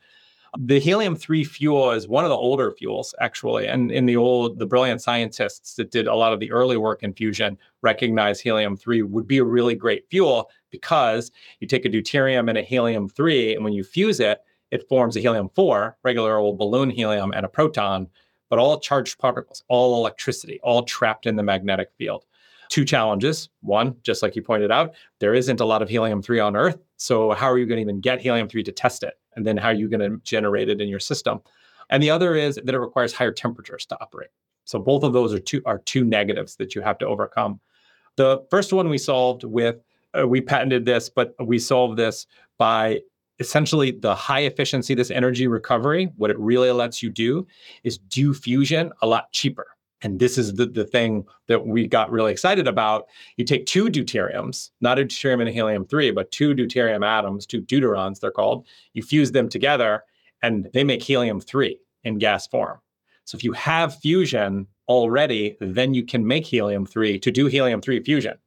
The helium 3 fuel is one of the older fuels, actually. And in the old, the brilliant scientists that did a lot of the early work in fusion recognized helium 3 would be a really great fuel because you take a deuterium and a helium 3, and when you fuse it, it forms a helium 4, regular old balloon helium, and a proton but all charged particles, all electricity, all trapped in the magnetic field. Two challenges. One, just like you pointed out, there isn't a lot of helium 3 on Earth. So, how are you going to even get helium 3 to test it? And then, how are you going to generate it in your system? And the other is that it requires higher temperatures to operate. So, both of those are two, are two negatives that you have to overcome. The first one we solved with, uh, we patented this, but we solved this by essentially the high efficiency, this energy recovery, what it really lets you do is do fusion a lot cheaper. And this is the, the thing that we got really excited about. You take two deuteriums, not a deuterium and a helium 3, but two deuterium atoms, two deuterons, they're called. You fuse them together and they make helium 3 in gas form. So if you have fusion already, then you can make helium 3 to do helium 3 fusion.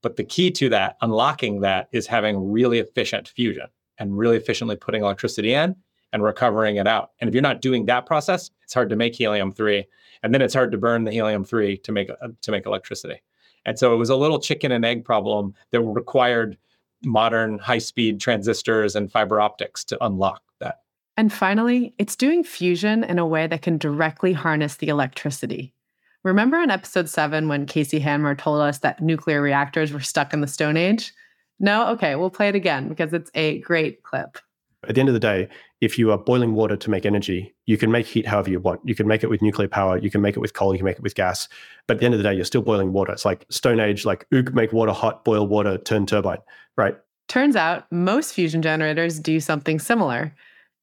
But the key to that, unlocking that, is having really efficient fusion and really efficiently putting electricity in and recovering it out. And if you're not doing that process, it's hard to make helium 3 and then it's hard to burn the helium 3 to make uh, to make electricity. And so it was a little chicken and egg problem that required modern high-speed transistors and fiber optics to unlock that. And finally, it's doing fusion in a way that can directly harness the electricity. Remember in episode 7 when Casey Handmer told us that nuclear reactors were stuck in the stone age? No? Okay, we'll play it again because it's a great clip. At the end of the day, if you are boiling water to make energy, you can make heat however you want. You can make it with nuclear power, you can make it with coal, you can make it with gas. But at the end of the day, you're still boiling water. It's like Stone Age, like ook, make water hot, boil water, turn turbine, right? Turns out most fusion generators do something similar.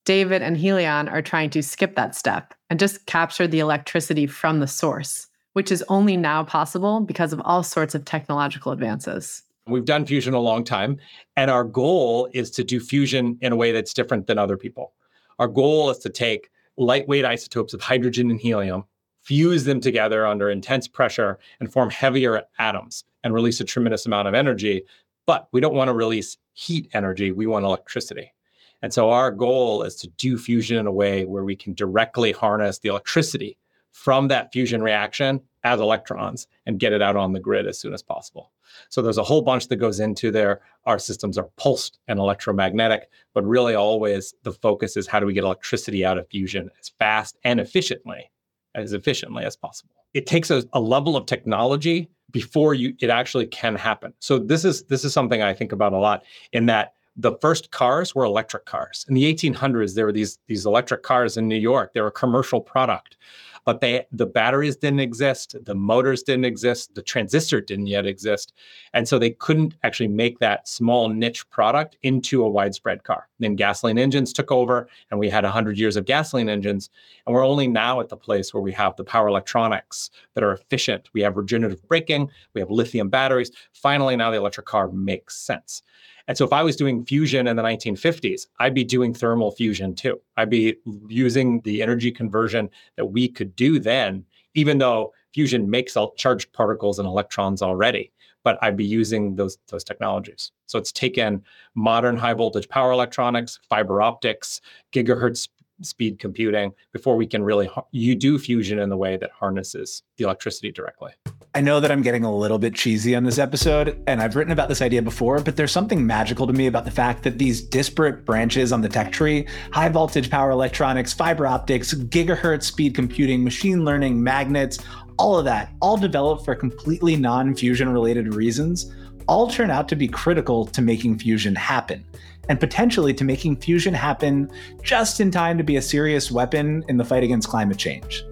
David and Helion are trying to skip that step and just capture the electricity from the source, which is only now possible because of all sorts of technological advances. We've done fusion a long time, and our goal is to do fusion in a way that's different than other people. Our goal is to take lightweight isotopes of hydrogen and helium, fuse them together under intense pressure, and form heavier atoms and release a tremendous amount of energy. But we don't want to release heat energy, we want electricity. And so our goal is to do fusion in a way where we can directly harness the electricity from that fusion reaction as electrons and get it out on the grid as soon as possible. So there's a whole bunch that goes into there. Our systems are pulsed and electromagnetic, but really always the focus is how do we get electricity out of fusion as fast and efficiently, as efficiently as possible. It takes a, a level of technology before you it actually can happen. So this is this is something I think about a lot in that the first cars were electric cars. In the 1800s, there were these, these electric cars in New York. They were a commercial product but they the batteries didn't exist, the motors didn't exist, the transistor didn't yet exist, and so they couldn't actually make that small niche product into a widespread car. Then gasoline engines took over, and we had 100 years of gasoline engines, and we're only now at the place where we have the power electronics that are efficient. We have regenerative braking, we have lithium batteries. Finally, now the electric car makes sense. And so if I was doing fusion in the 1950s, I'd be doing thermal fusion too. I'd be using the energy conversion that we could do then, even though fusion makes all charged particles and electrons already. But I'd be using those those technologies. So it's taken modern high voltage power electronics, fiber optics, gigahertz speed computing before we can really you do fusion in the way that harnesses the electricity directly. I know that I'm getting a little bit cheesy on this episode, and I've written about this idea before, but there's something magical to me about the fact that these disparate branches on the tech tree high voltage power electronics, fiber optics, gigahertz speed computing, machine learning, magnets all of that, all developed for completely non fusion related reasons, all turn out to be critical to making fusion happen and potentially to making fusion happen just in time to be a serious weapon in the fight against climate change.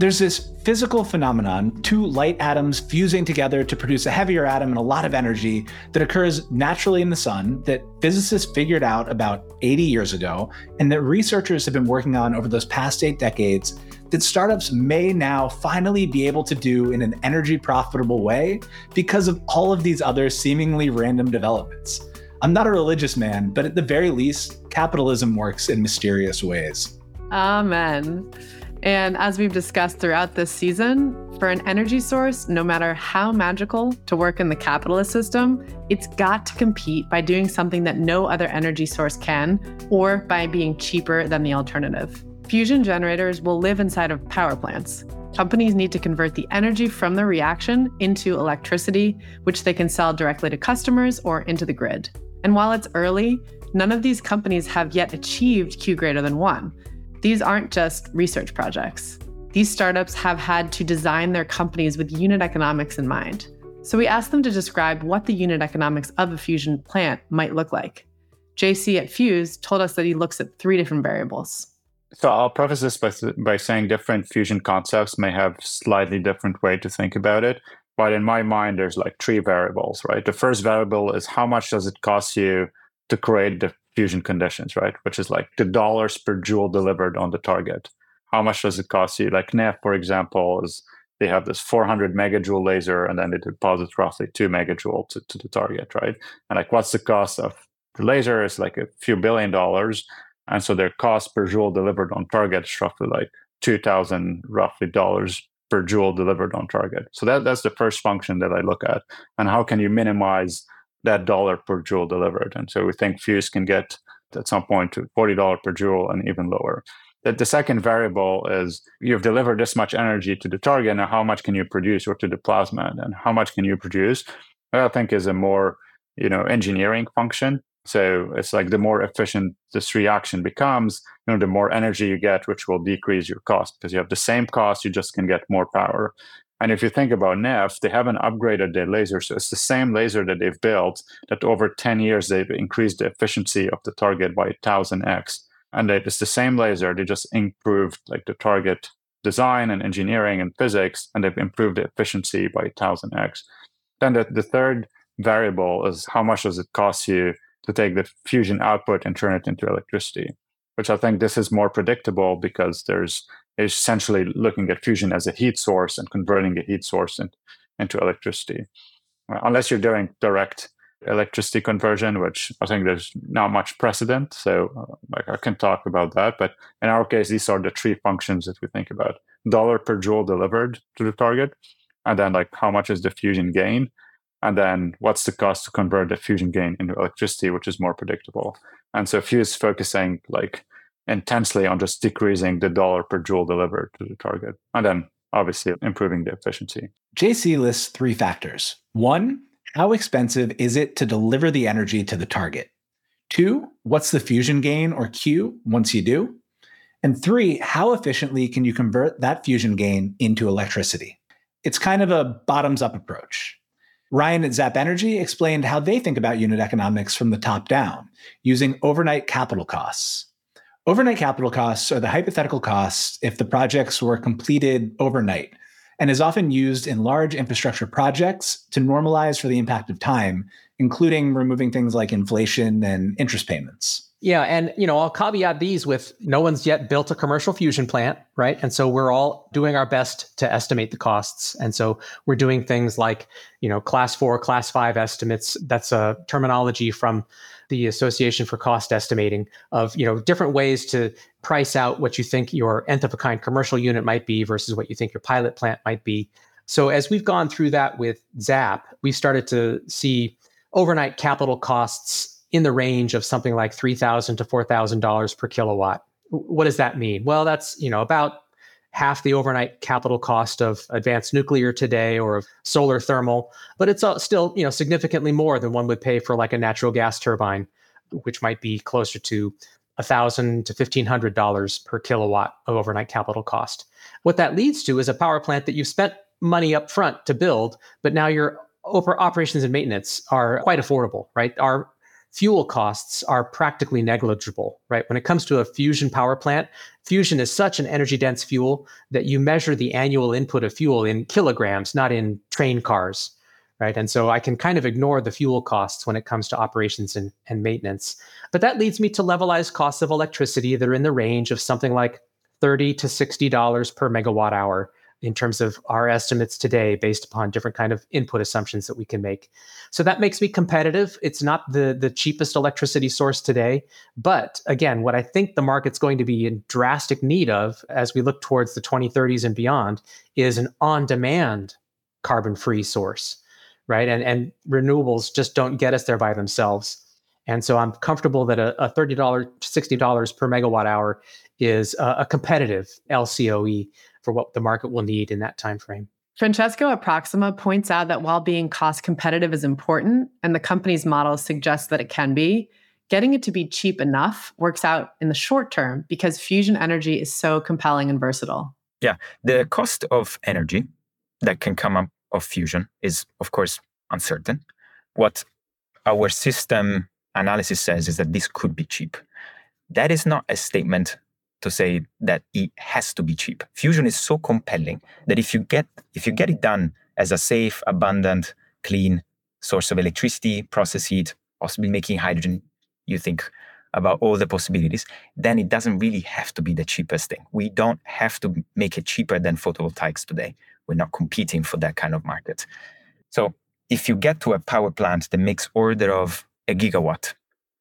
There's this physical phenomenon, two light atoms fusing together to produce a heavier atom and a lot of energy that occurs naturally in the sun that physicists figured out about 80 years ago and that researchers have been working on over those past eight decades that startups may now finally be able to do in an energy profitable way because of all of these other seemingly random developments. I'm not a religious man, but at the very least, capitalism works in mysterious ways. Amen. And as we've discussed throughout this season, for an energy source, no matter how magical to work in the capitalist system, it's got to compete by doing something that no other energy source can, or by being cheaper than the alternative. Fusion generators will live inside of power plants. Companies need to convert the energy from the reaction into electricity, which they can sell directly to customers or into the grid. And while it's early, none of these companies have yet achieved Q greater than one. These aren't just research projects. These startups have had to design their companies with unit economics in mind. So we asked them to describe what the unit economics of a fusion plant might look like. JC at Fuse told us that he looks at three different variables. So I'll preface this by, by saying different fusion concepts may have slightly different way to think about it. But in my mind, there's like three variables, right? The first variable is how much does it cost you to create the fusion conditions, right? Which is like the dollars per joule delivered on the target. How much does it cost you? Like NIF, for example, is they have this 400 megajoule laser and then it deposits roughly two megajoule to, to the target, right? And like, what's the cost of the laser? Is like a few billion dollars. And so their cost per joule delivered on target is roughly like 2000 roughly dollars per joule delivered on target. So that, that's the first function that I look at. And how can you minimize that dollar per joule delivered. And so we think Fuse can get at some point to $40 per joule and even lower. The, the second variable is you've delivered this much energy to the target. and how much can you produce or to the plasma? And how much can you produce? I think is a more you know engineering function. So it's like the more efficient this reaction becomes, you know, the more energy you get, which will decrease your cost because you have the same cost, you just can get more power. And if you think about NIF, they haven't upgraded their laser. So it's the same laser that they've built that over 10 years, they've increased the efficiency of the target by 1000x. And it's the same laser. They just improved like the target design and engineering and physics, and they've improved the efficiency by 1000x. Then the, the third variable is how much does it cost you to take the fusion output and turn it into electricity, which I think this is more predictable because there's essentially looking at fusion as a heat source and converting a heat source in, into electricity. Unless you're doing direct electricity conversion, which I think there's not much precedent. So uh, like I can talk about that. But in our case, these are the three functions that we think about. Dollar per joule delivered to the target. And then like how much is the fusion gain? And then what's the cost to convert the fusion gain into electricity, which is more predictable. And so Fuse is focusing like intensely on just decreasing the dollar per joule delivered to the target. And then obviously improving the efficiency. JC lists three factors. One, how expensive is it to deliver the energy to the target? Two, what's the fusion gain or Q once you do? And three, how efficiently can you convert that fusion gain into electricity? It's kind of a bottoms up approach. Ryan at Zap Energy explained how they think about unit economics from the top down, using overnight capital costs. Overnight capital costs are the hypothetical costs if the projects were completed overnight and is often used in large infrastructure projects to normalize for the impact of time, including removing things like inflation and interest payments. Yeah, and you know, I'll caveat these with no one's yet built a commercial fusion plant, right? And so we're all doing our best to estimate the costs. And so we're doing things like, you know, class 4, class 5 estimates. That's a terminology from the Association for Cost Estimating of, you know, different ways to price out what you think your nth of a kind commercial unit might be versus what you think your pilot plant might be. So as we've gone through that with Zap, we've started to see overnight capital costs in the range of something like 3,000 to $4,000 per kilowatt. What does that mean? Well, that's, you know, about half the overnight capital cost of advanced nuclear today or of solar thermal, but it's uh, still, you know, significantly more than one would pay for like a natural gas turbine, which might be closer to 1,000 to $1,500 per kilowatt of overnight capital cost. What that leads to is a power plant that you've spent money up front to build, but now your operations and maintenance are quite affordable, right? Our fuel costs are practically negligible, right? When it comes to a fusion power plant, fusion is such an energy dense fuel that you measure the annual input of fuel in kilograms, not in train cars, right? And so I can kind of ignore the fuel costs when it comes to operations and, and maintenance. But that leads me to levelized costs of electricity that are in the range of something like 30 to $60 per megawatt hour in terms of our estimates today based upon different kind of input assumptions that we can make. So that makes me competitive. It's not the the cheapest electricity source today but again what i think the market's going to be in drastic need of as we look towards the 2030s and beyond is an on demand carbon free source right? And and renewables just don't get us there by themselves. And so i'm comfortable that a, a $30 $60 per megawatt hour is a, a competitive lcoe for what the market will need in that time frame. Francesco at Proxima points out that while being cost competitive is important, and the company's model suggests that it can be, getting it to be cheap enough works out in the short term because fusion energy is so compelling and versatile. Yeah, the cost of energy that can come up of fusion is, of course, uncertain. What our system analysis says is that this could be cheap. That is not a statement to say that it has to be cheap. Fusion is so compelling that if you get if you get it done as a safe, abundant, clean source of electricity, process heat, possibly making hydrogen, you think about all the possibilities, then it doesn't really have to be the cheapest thing. We don't have to make it cheaper than photovoltaics today. We're not competing for that kind of market. So if you get to a power plant that makes order of a gigawatt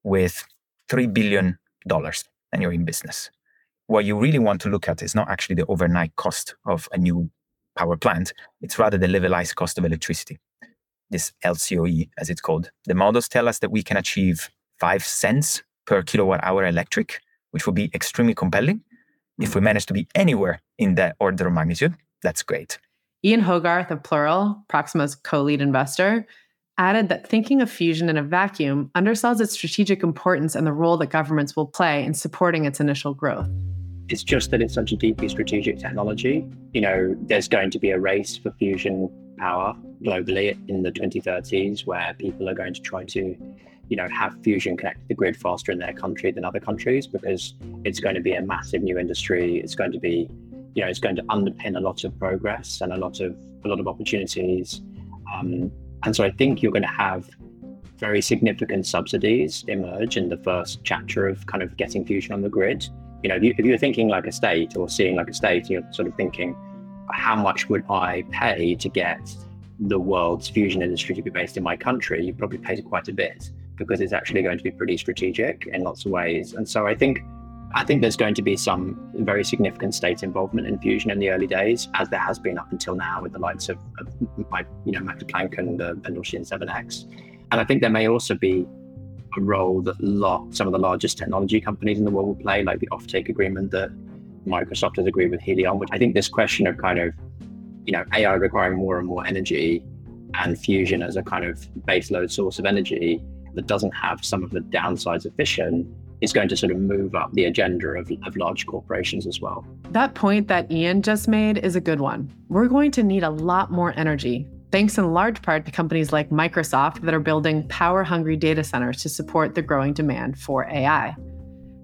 with $3 billion, then you're in business what you really want to look at is not actually the overnight cost of a new power plant, it's rather the levelized cost of electricity, this LCOE, as it's called. The models tell us that we can achieve five cents per kilowatt hour electric, which would be extremely compelling. If we manage to be anywhere in that order of magnitude, that's great. Ian Hogarth of Plural, Proxima's co lead investor, added that thinking of fusion in a vacuum undersells its strategic importance and the role that governments will play in supporting its initial growth. It's just that it's such a deeply strategic technology. You know, there's going to be a race for fusion power globally in the 2030s where people are going to try to, you know, have fusion connect the grid faster in their country than other countries because it's going to be a massive new industry. It's going to be, you know, it's going to underpin a lot of progress and a lot of a lot of opportunities. Um, and so I think you're going to have very significant subsidies emerge in the first chapter of kind of getting fusion on the grid you know, if, you, if you're thinking like a state or seeing like a state, you're sort of thinking, how much would I pay to get the world's fusion industry to be based in my country? You probably pay quite a bit because it's actually going to be pretty strategic in lots of ways. And so I think I think there's going to be some very significant state involvement in fusion in the early days, as there has been up until now with the likes of, of you know, Max Planck and the Wendelstein 7X. And I think there may also be a role that lot, some of the largest technology companies in the world will play, like the offtake agreement that Microsoft has agreed with Helion. Which I think this question of kind of, you know, AI requiring more and more energy and fusion as a kind of baseload source of energy that doesn't have some of the downsides of fission is going to sort of move up the agenda of, of large corporations as well. That point that Ian just made is a good one. We're going to need a lot more energy thanks in large part to companies like Microsoft that are building power hungry data centers to support the growing demand for AI.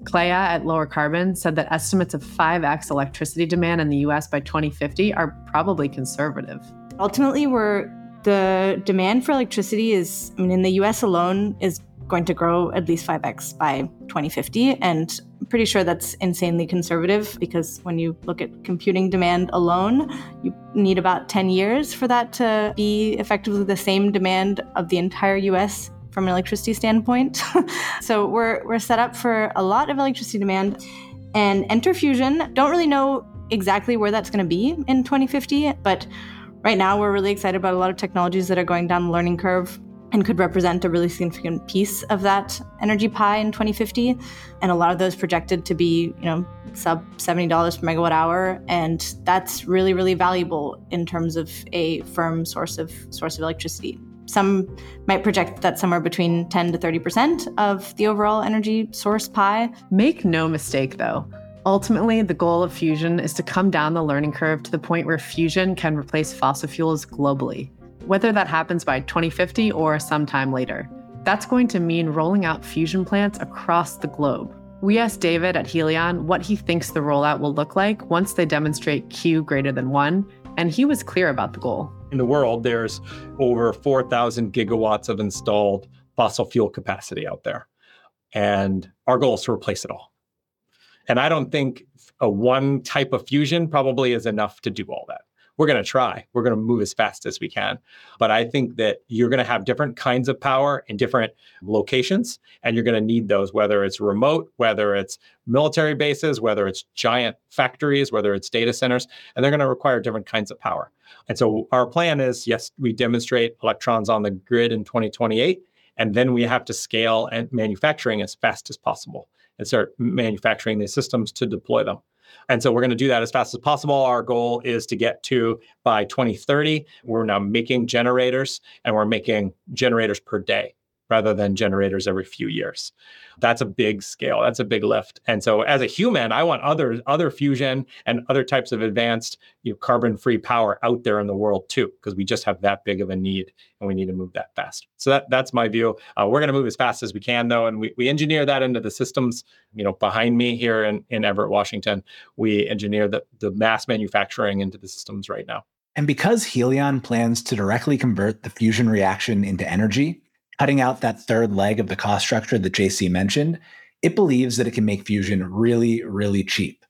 Clea at Lower Carbon said that estimates of 5x electricity demand in the US by 2050 are probably conservative. Ultimately, we're the demand for electricity is, I mean, in the US alone, is going to grow at least 5x by 2050. And pretty sure that's insanely conservative because when you look at computing demand alone, you need about 10 years for that to be effectively the same demand of the entire US from an electricity standpoint. *laughs* so we're, we're set up for a lot of electricity demand. And enter fusion, don't really know exactly where that's going to be in 2050, but right now we're really excited about a lot of technologies that are going down the learning curve and could represent a really significant piece of that energy pie in 2050 and a lot of those projected to be you know sub $70 per megawatt hour. And that's really really valuable in terms of a firm source of source of electricity. Some might project that somewhere between 10 to 30% of the overall energy source pie. Make no mistake though. Ultimately, the goal of fusion is to come down the learning curve to the point where fusion can replace fossil fuels globally whether that happens by 2050 or sometime later. That's going to mean rolling out fusion plants across the globe. We asked David at Helion what he thinks the rollout will look like once they demonstrate Q greater than one, and he was clear about the goal. In the world, there's over 4,000 gigawatts of installed fossil fuel capacity out there. And our goal is to replace it all. And I don't think a one type of fusion probably is enough to do all that we're going to try. We're going to move as fast as we can. But I think that you're going to have different kinds of power in different locations, and you're going to need those, whether it's remote, whether it's military bases, whether it's giant factories, whether it's data centers, and they're going to require different kinds of power. And so our plan is yes, we demonstrate electrons on the grid in 2028, and then we have to scale and manufacturing as fast as possible and start manufacturing these systems to deploy them. And so we're going to do that as fast as possible. Our goal is to get to by 2030. We're now making generators and we're making generators per day rather than generators every few years. That's a big scale. That's a big lift. And so as a human, I want other other fusion and other types of advanced you know, carbon-free power out there in the world too, because we just have that big of a need and we need to move that fast. So that that's my view. Uh, we're going to move as fast as we can though, and we, we engineer that into the systems. You know, behind me here in, in Everett, Washington, we engineer the, the mass manufacturing into the systems right now. And because Helion plans to directly convert the fusion reaction into energy, cutting out that third leg of the cost structure that JC mentioned, it believes that it can make Fusion really, really cheap.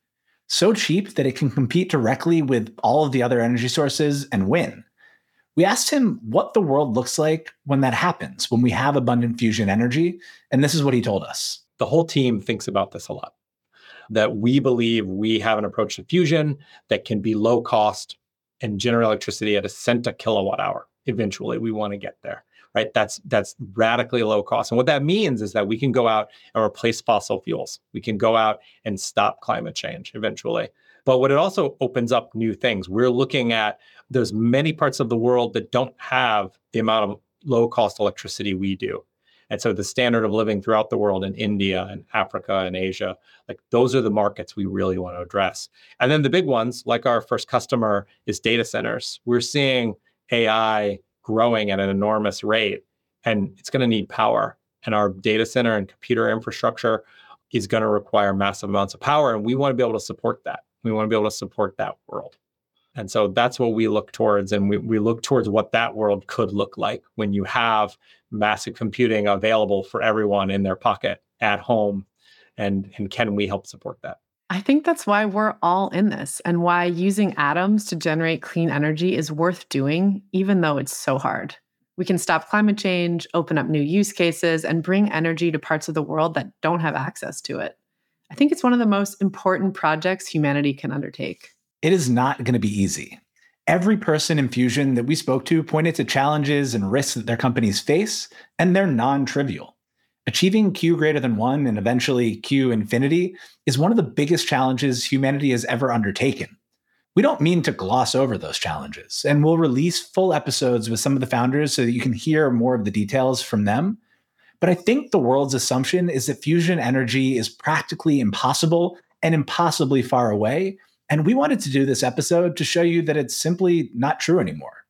So cheap that it can compete directly with all of the other energy sources and win. We asked him what the world looks like when that happens, when we have abundant fusion energy, and this is what he told us. The whole team thinks about this a lot. That we believe we have an approach to fusion that can be low cost and generate electricity at a cent a kilowatt hour. Eventually, we want to get there right? That's that's radically low cost. And what that means is that we can go out and replace fossil fuels. We can go out and stop climate change eventually. But what it also opens up new things. We're looking at there's many parts of the world that don't have the amount of low cost electricity we do. And so the standard of living throughout the world in India and Africa and Asia, like those are the markets we really want to address. And then the big ones, like our first customer, is data centers. We're seeing AI growing at an enormous rate and it's going to need power. And our data center and computer infrastructure is going to require massive amounts of power and we want to be able to support that. We want to be able to support that world. And so that's what we look towards and we, we look towards what that world could look like when you have massive computing available for everyone in their pocket at home and and can we help support that I think that's why we're all in this and why using atoms to generate clean energy is worth doing, even though it's so hard. We can stop climate change, open up new use cases, and bring energy to parts of the world that don't have access to it. I think it's one of the most important projects humanity can undertake. It is not going to be easy. Every person in Fusion that we spoke to pointed to challenges and risks that their companies face, and they're non trivial. Achieving Q greater than one and eventually Q infinity is one of the biggest challenges humanity has ever undertaken. We don't mean to gloss over those challenges, and we'll release full episodes with some of the founders so that you can hear more of the details from them. But I think the world's assumption is that fusion energy is practically impossible and impossibly far away. And we wanted to do this episode to show you that it's simply not true anymore.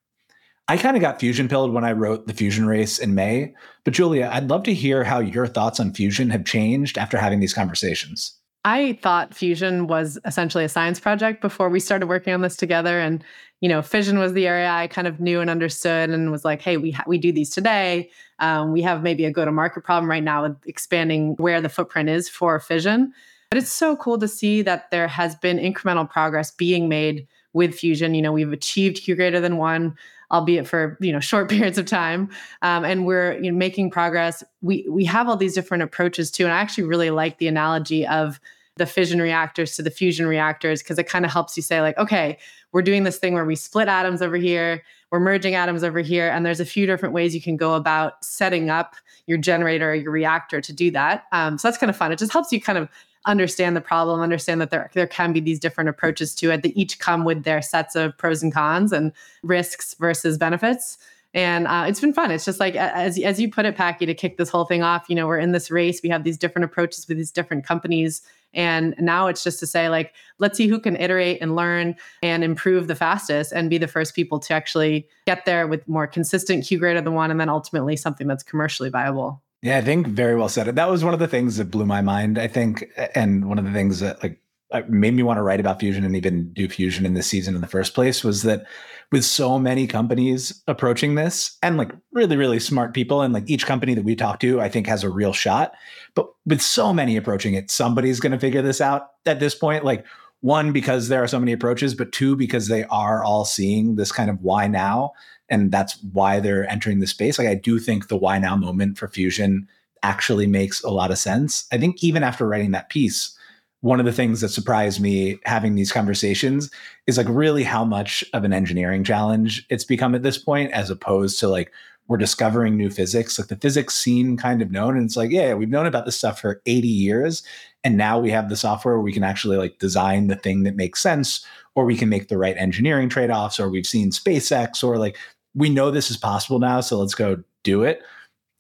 I kind of got fusion pilled when I wrote the fusion race in May. But Julia, I'd love to hear how your thoughts on fusion have changed after having these conversations. I thought fusion was essentially a science project before we started working on this together. And, you know, fission was the area I kind of knew and understood and was like, hey, we, ha- we do these today. Um, we have maybe a go to market problem right now with expanding where the footprint is for fission. But it's so cool to see that there has been incremental progress being made with fusion. You know, we've achieved Q greater than one albeit for you know *laughs* short periods of time. Um, and we're you know, making progress. We we have all these different approaches too and i actually really like the analogy of the fission reactors to the fusion reactors because it kind of helps you say like okay we're doing this thing where we split atoms over here we're merging atoms over here and there's a few different ways you can go about setting up your generator or your reactor to do that. Um, so that's kind of fun. It just helps you kind of understand the problem, understand that there there can be these different approaches to it that each come with their sets of pros and cons and risks versus benefits. And uh, it's been fun. It's just like as as you put it, Packy, to kick this whole thing off. You know, we're in this race. We have these different approaches with these different companies, and now it's just to say like, let's see who can iterate and learn and improve the fastest, and be the first people to actually get there with more consistent Q greater than one, and then ultimately something that's commercially viable. Yeah, I think very well said. That was one of the things that blew my mind, I think, and one of the things that like made me want to write about fusion and even do fusion in this season in the first place was that with so many companies approaching this and like really really smart people and like each company that we talk to I think has a real shot, but with so many approaching it, somebody's going to figure this out at this point like one because there are so many approaches but two because they are all seeing this kind of why now and that's why they're entering the space. Like I do think the why now moment for Fusion actually makes a lot of sense. I think even after writing that piece, one of the things that surprised me having these conversations is like really how much of an engineering challenge it's become at this point, as opposed to like we're discovering new physics. Like the physics scene kind of known, and it's like, yeah, we've known about this stuff for 80 years. And now we have the software where we can actually like design the thing that makes sense, or we can make the right engineering trade-offs, or we've seen SpaceX, or like we know this is possible now, so let's go do it.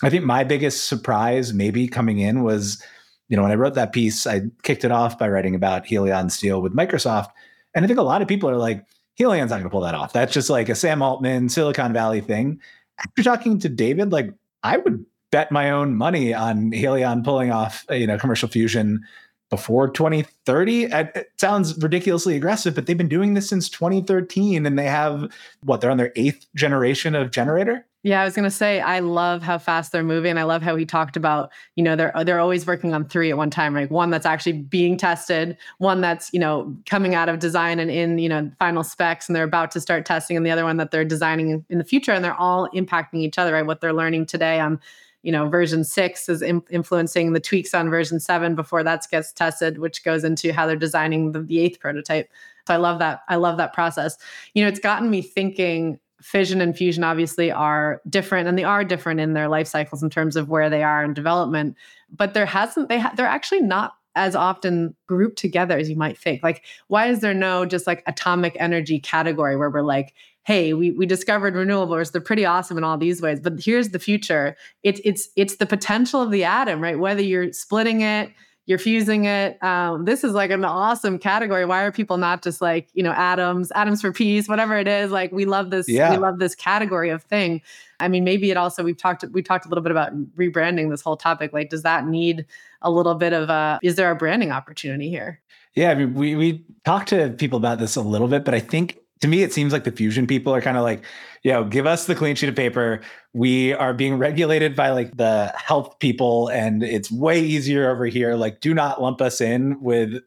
I think my biggest surprise, maybe coming in, was you know when I wrote that piece, I kicked it off by writing about Helion Steel with Microsoft, and I think a lot of people are like, Helion's not going to pull that off. That's just like a Sam Altman Silicon Valley thing. After talking to David, like I would bet my own money on Helion pulling off you know commercial fusion before 2030. It sounds ridiculously aggressive, but they've been doing this since 2013 and they have what they're on their eighth generation of generator. Yeah, I was going to say I love how fast they're moving. I love how he talked about, you know, they're they're always working on three at one time, right? One that's actually being tested, one that's, you know, coming out of design and in, you know, final specs and they're about to start testing and the other one that they're designing in the future and they're all impacting each other, right? What they're learning today on you know version 6 is influencing the tweaks on version 7 before that gets tested which goes into how they're designing the, the eighth prototype. So i love that i love that process. You know it's gotten me thinking fission and fusion obviously are different and they are different in their life cycles in terms of where they are in development but there hasn't they ha- they're actually not as often grouped together as you might think. Like why is there no just like atomic energy category where we're like hey, we, we discovered renewables. They're pretty awesome in all these ways. But here's the future. It's it's it's the potential of the atom, right? Whether you're splitting it, you're fusing it. Um, this is like an awesome category. Why are people not just like, you know, atoms, atoms for peace, whatever it is? Like we love this, yeah. we love this category of thing. I mean, maybe it also we've talked we talked a little bit about rebranding this whole topic. Like, does that need a little bit of a is there a branding opportunity here? Yeah, I mean, we we talked to people about this a little bit, but I think to me, it seems like the fusion people are kind of like, you know, give us the clean sheet of paper. We are being regulated by like the health people, and it's way easier over here. Like, do not lump us in with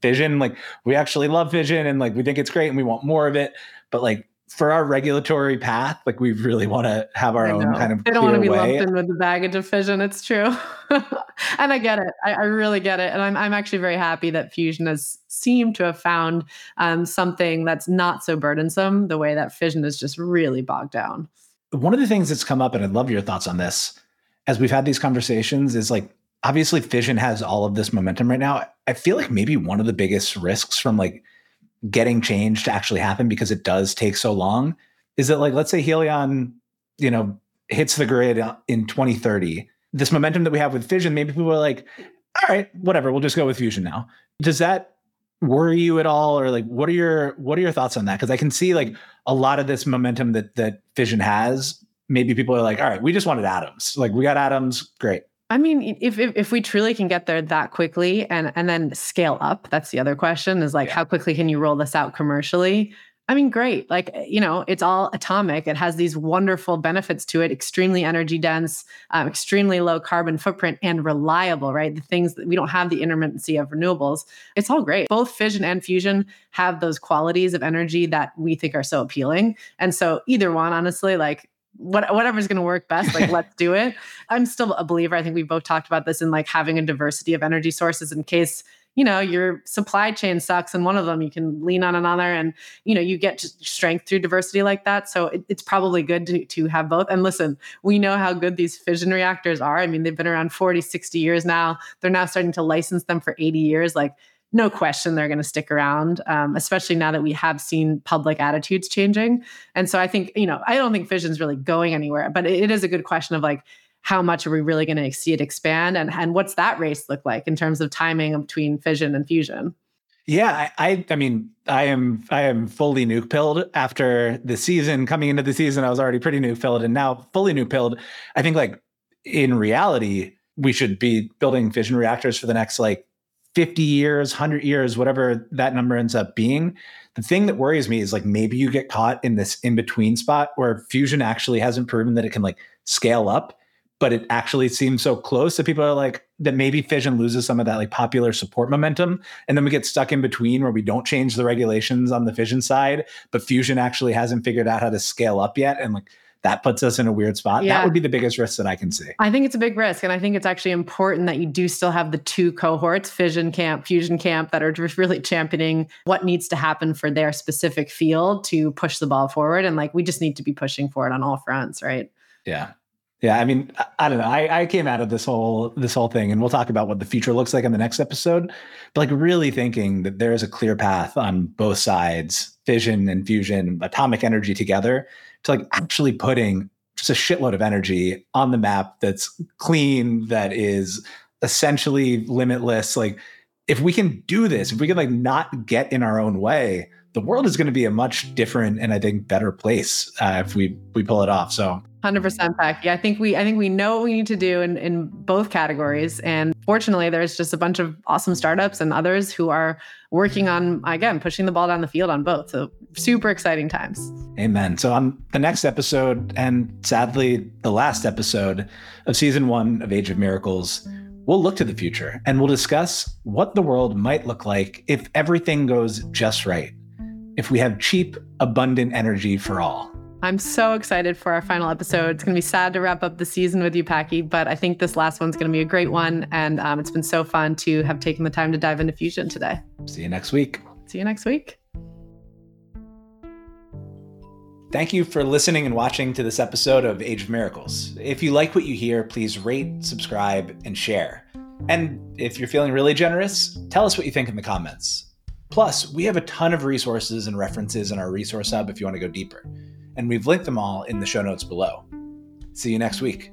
fission. Like, we actually love fission and like we think it's great and we want more of it. But like, for our regulatory path, like we really want to have our own kind of. They don't want to be way. lumped in with the baggage of fission. It's true, *laughs* and I get it. I, I, really get it, and I'm I'm actually very happy that fusion has seemed to have found um, something that's not so burdensome. The way that fission is just really bogged down. One of the things that's come up, and I'd love your thoughts on this, as we've had these conversations, is like obviously fission has all of this momentum right now. I feel like maybe one of the biggest risks from like getting change to actually happen because it does take so long is that like let's say helion you know hits the grid in 2030 this momentum that we have with fission maybe people are like all right whatever we'll just go with fusion now. Does that worry you at all? Or like what are your what are your thoughts on that? Because i can see like a lot of this momentum that that fission has maybe people are like all right we just wanted atoms. Like we got atoms great I mean, if, if, if we truly can get there that quickly and and then scale up, that's the other question is like yeah. how quickly can you roll this out commercially? I mean, great. Like, you know, it's all atomic. It has these wonderful benefits to it extremely energy dense, um, extremely low carbon footprint, and reliable, right? The things that we don't have the intermittency of renewables. It's all great. Both fission and fusion have those qualities of energy that we think are so appealing. And so, either one, honestly, like, what, whatever's going to work best like let's do it. *laughs* I'm still a believer. I think we both talked about this in like having a diversity of energy sources in case you know your supply chain sucks and one of them you can lean on another and you know you get strength through diversity like that. So it, it's probably good to, to have both. And listen we know how good these fission reactors are. I mean they've been around 40 60 years now. They're now starting to license them for 80 years. Like no question they're going to stick around, um, especially now that we have seen public attitudes changing. And so I think, you know, I don't think fission's really going anywhere, but it, it is a good question of like, how much are we really going to see it expand and, and what's that race look like in terms of timing between fission and fusion yeah I, I, I mean i am i am fully nuke pilled after the season coming into the season i was already pretty nuke pilled and now fully nuke pilled i think like in reality we should be building fission reactors for the next like 50 years 100 years whatever that number ends up being the thing that worries me is like maybe you get caught in this in between spot where fusion actually hasn't proven that it can like scale up but it actually seems so close that people are like that maybe fission loses some of that like popular support momentum and then we get stuck in between where we don't change the regulations on the fission side but fusion actually hasn't figured out how to scale up yet and like that puts us in a weird spot. Yeah. That would be the biggest risk that I can see. I think it's a big risk. And I think it's actually important that you do still have the two cohorts, fission camp, fusion camp, that are just really championing what needs to happen for their specific field to push the ball forward. And like we just need to be pushing for it on all fronts, right? Yeah. Yeah, I mean, I, don't know. I, I, came out of this whole this whole thing, and we'll talk about what the future looks like in the next episode. But like, really thinking that there is a clear path on both sides, fission and fusion, atomic energy together, to like actually putting just a shitload of energy on the map that's clean, that is essentially limitless. Like, if we can do this, if we can like not get in our own way, the world is going to be a much different and I think better place uh, if we we pull it off. So 100% Peck. Mm-hmm. Yeah, I think we I think we know what we need to do in in both categories and fortunately there's just a bunch of awesome startups and others who are working on again pushing the ball down the field on both. So super exciting times. Amen. So on the next episode and sadly the last episode of season 1 of Age of Miracles, we'll look to the future and we'll discuss what the world might look like if everything goes just right. If we have cheap, abundant energy for all. I'm so excited for our final episode. It's going to be sad to wrap up the season with you, Packy, but I think this last one's going to be a great one. And um, it's been so fun to have taken the time to dive into Fusion today. See you next week. See you next week. Thank you for listening and watching to this episode of Age of Miracles. If you like what you hear, please rate, subscribe, and share. And if you're feeling really generous, tell us what you think in the comments. Plus, we have a ton of resources and references in our resource hub if you want to go deeper and we've linked them all in the show notes below. See you next week.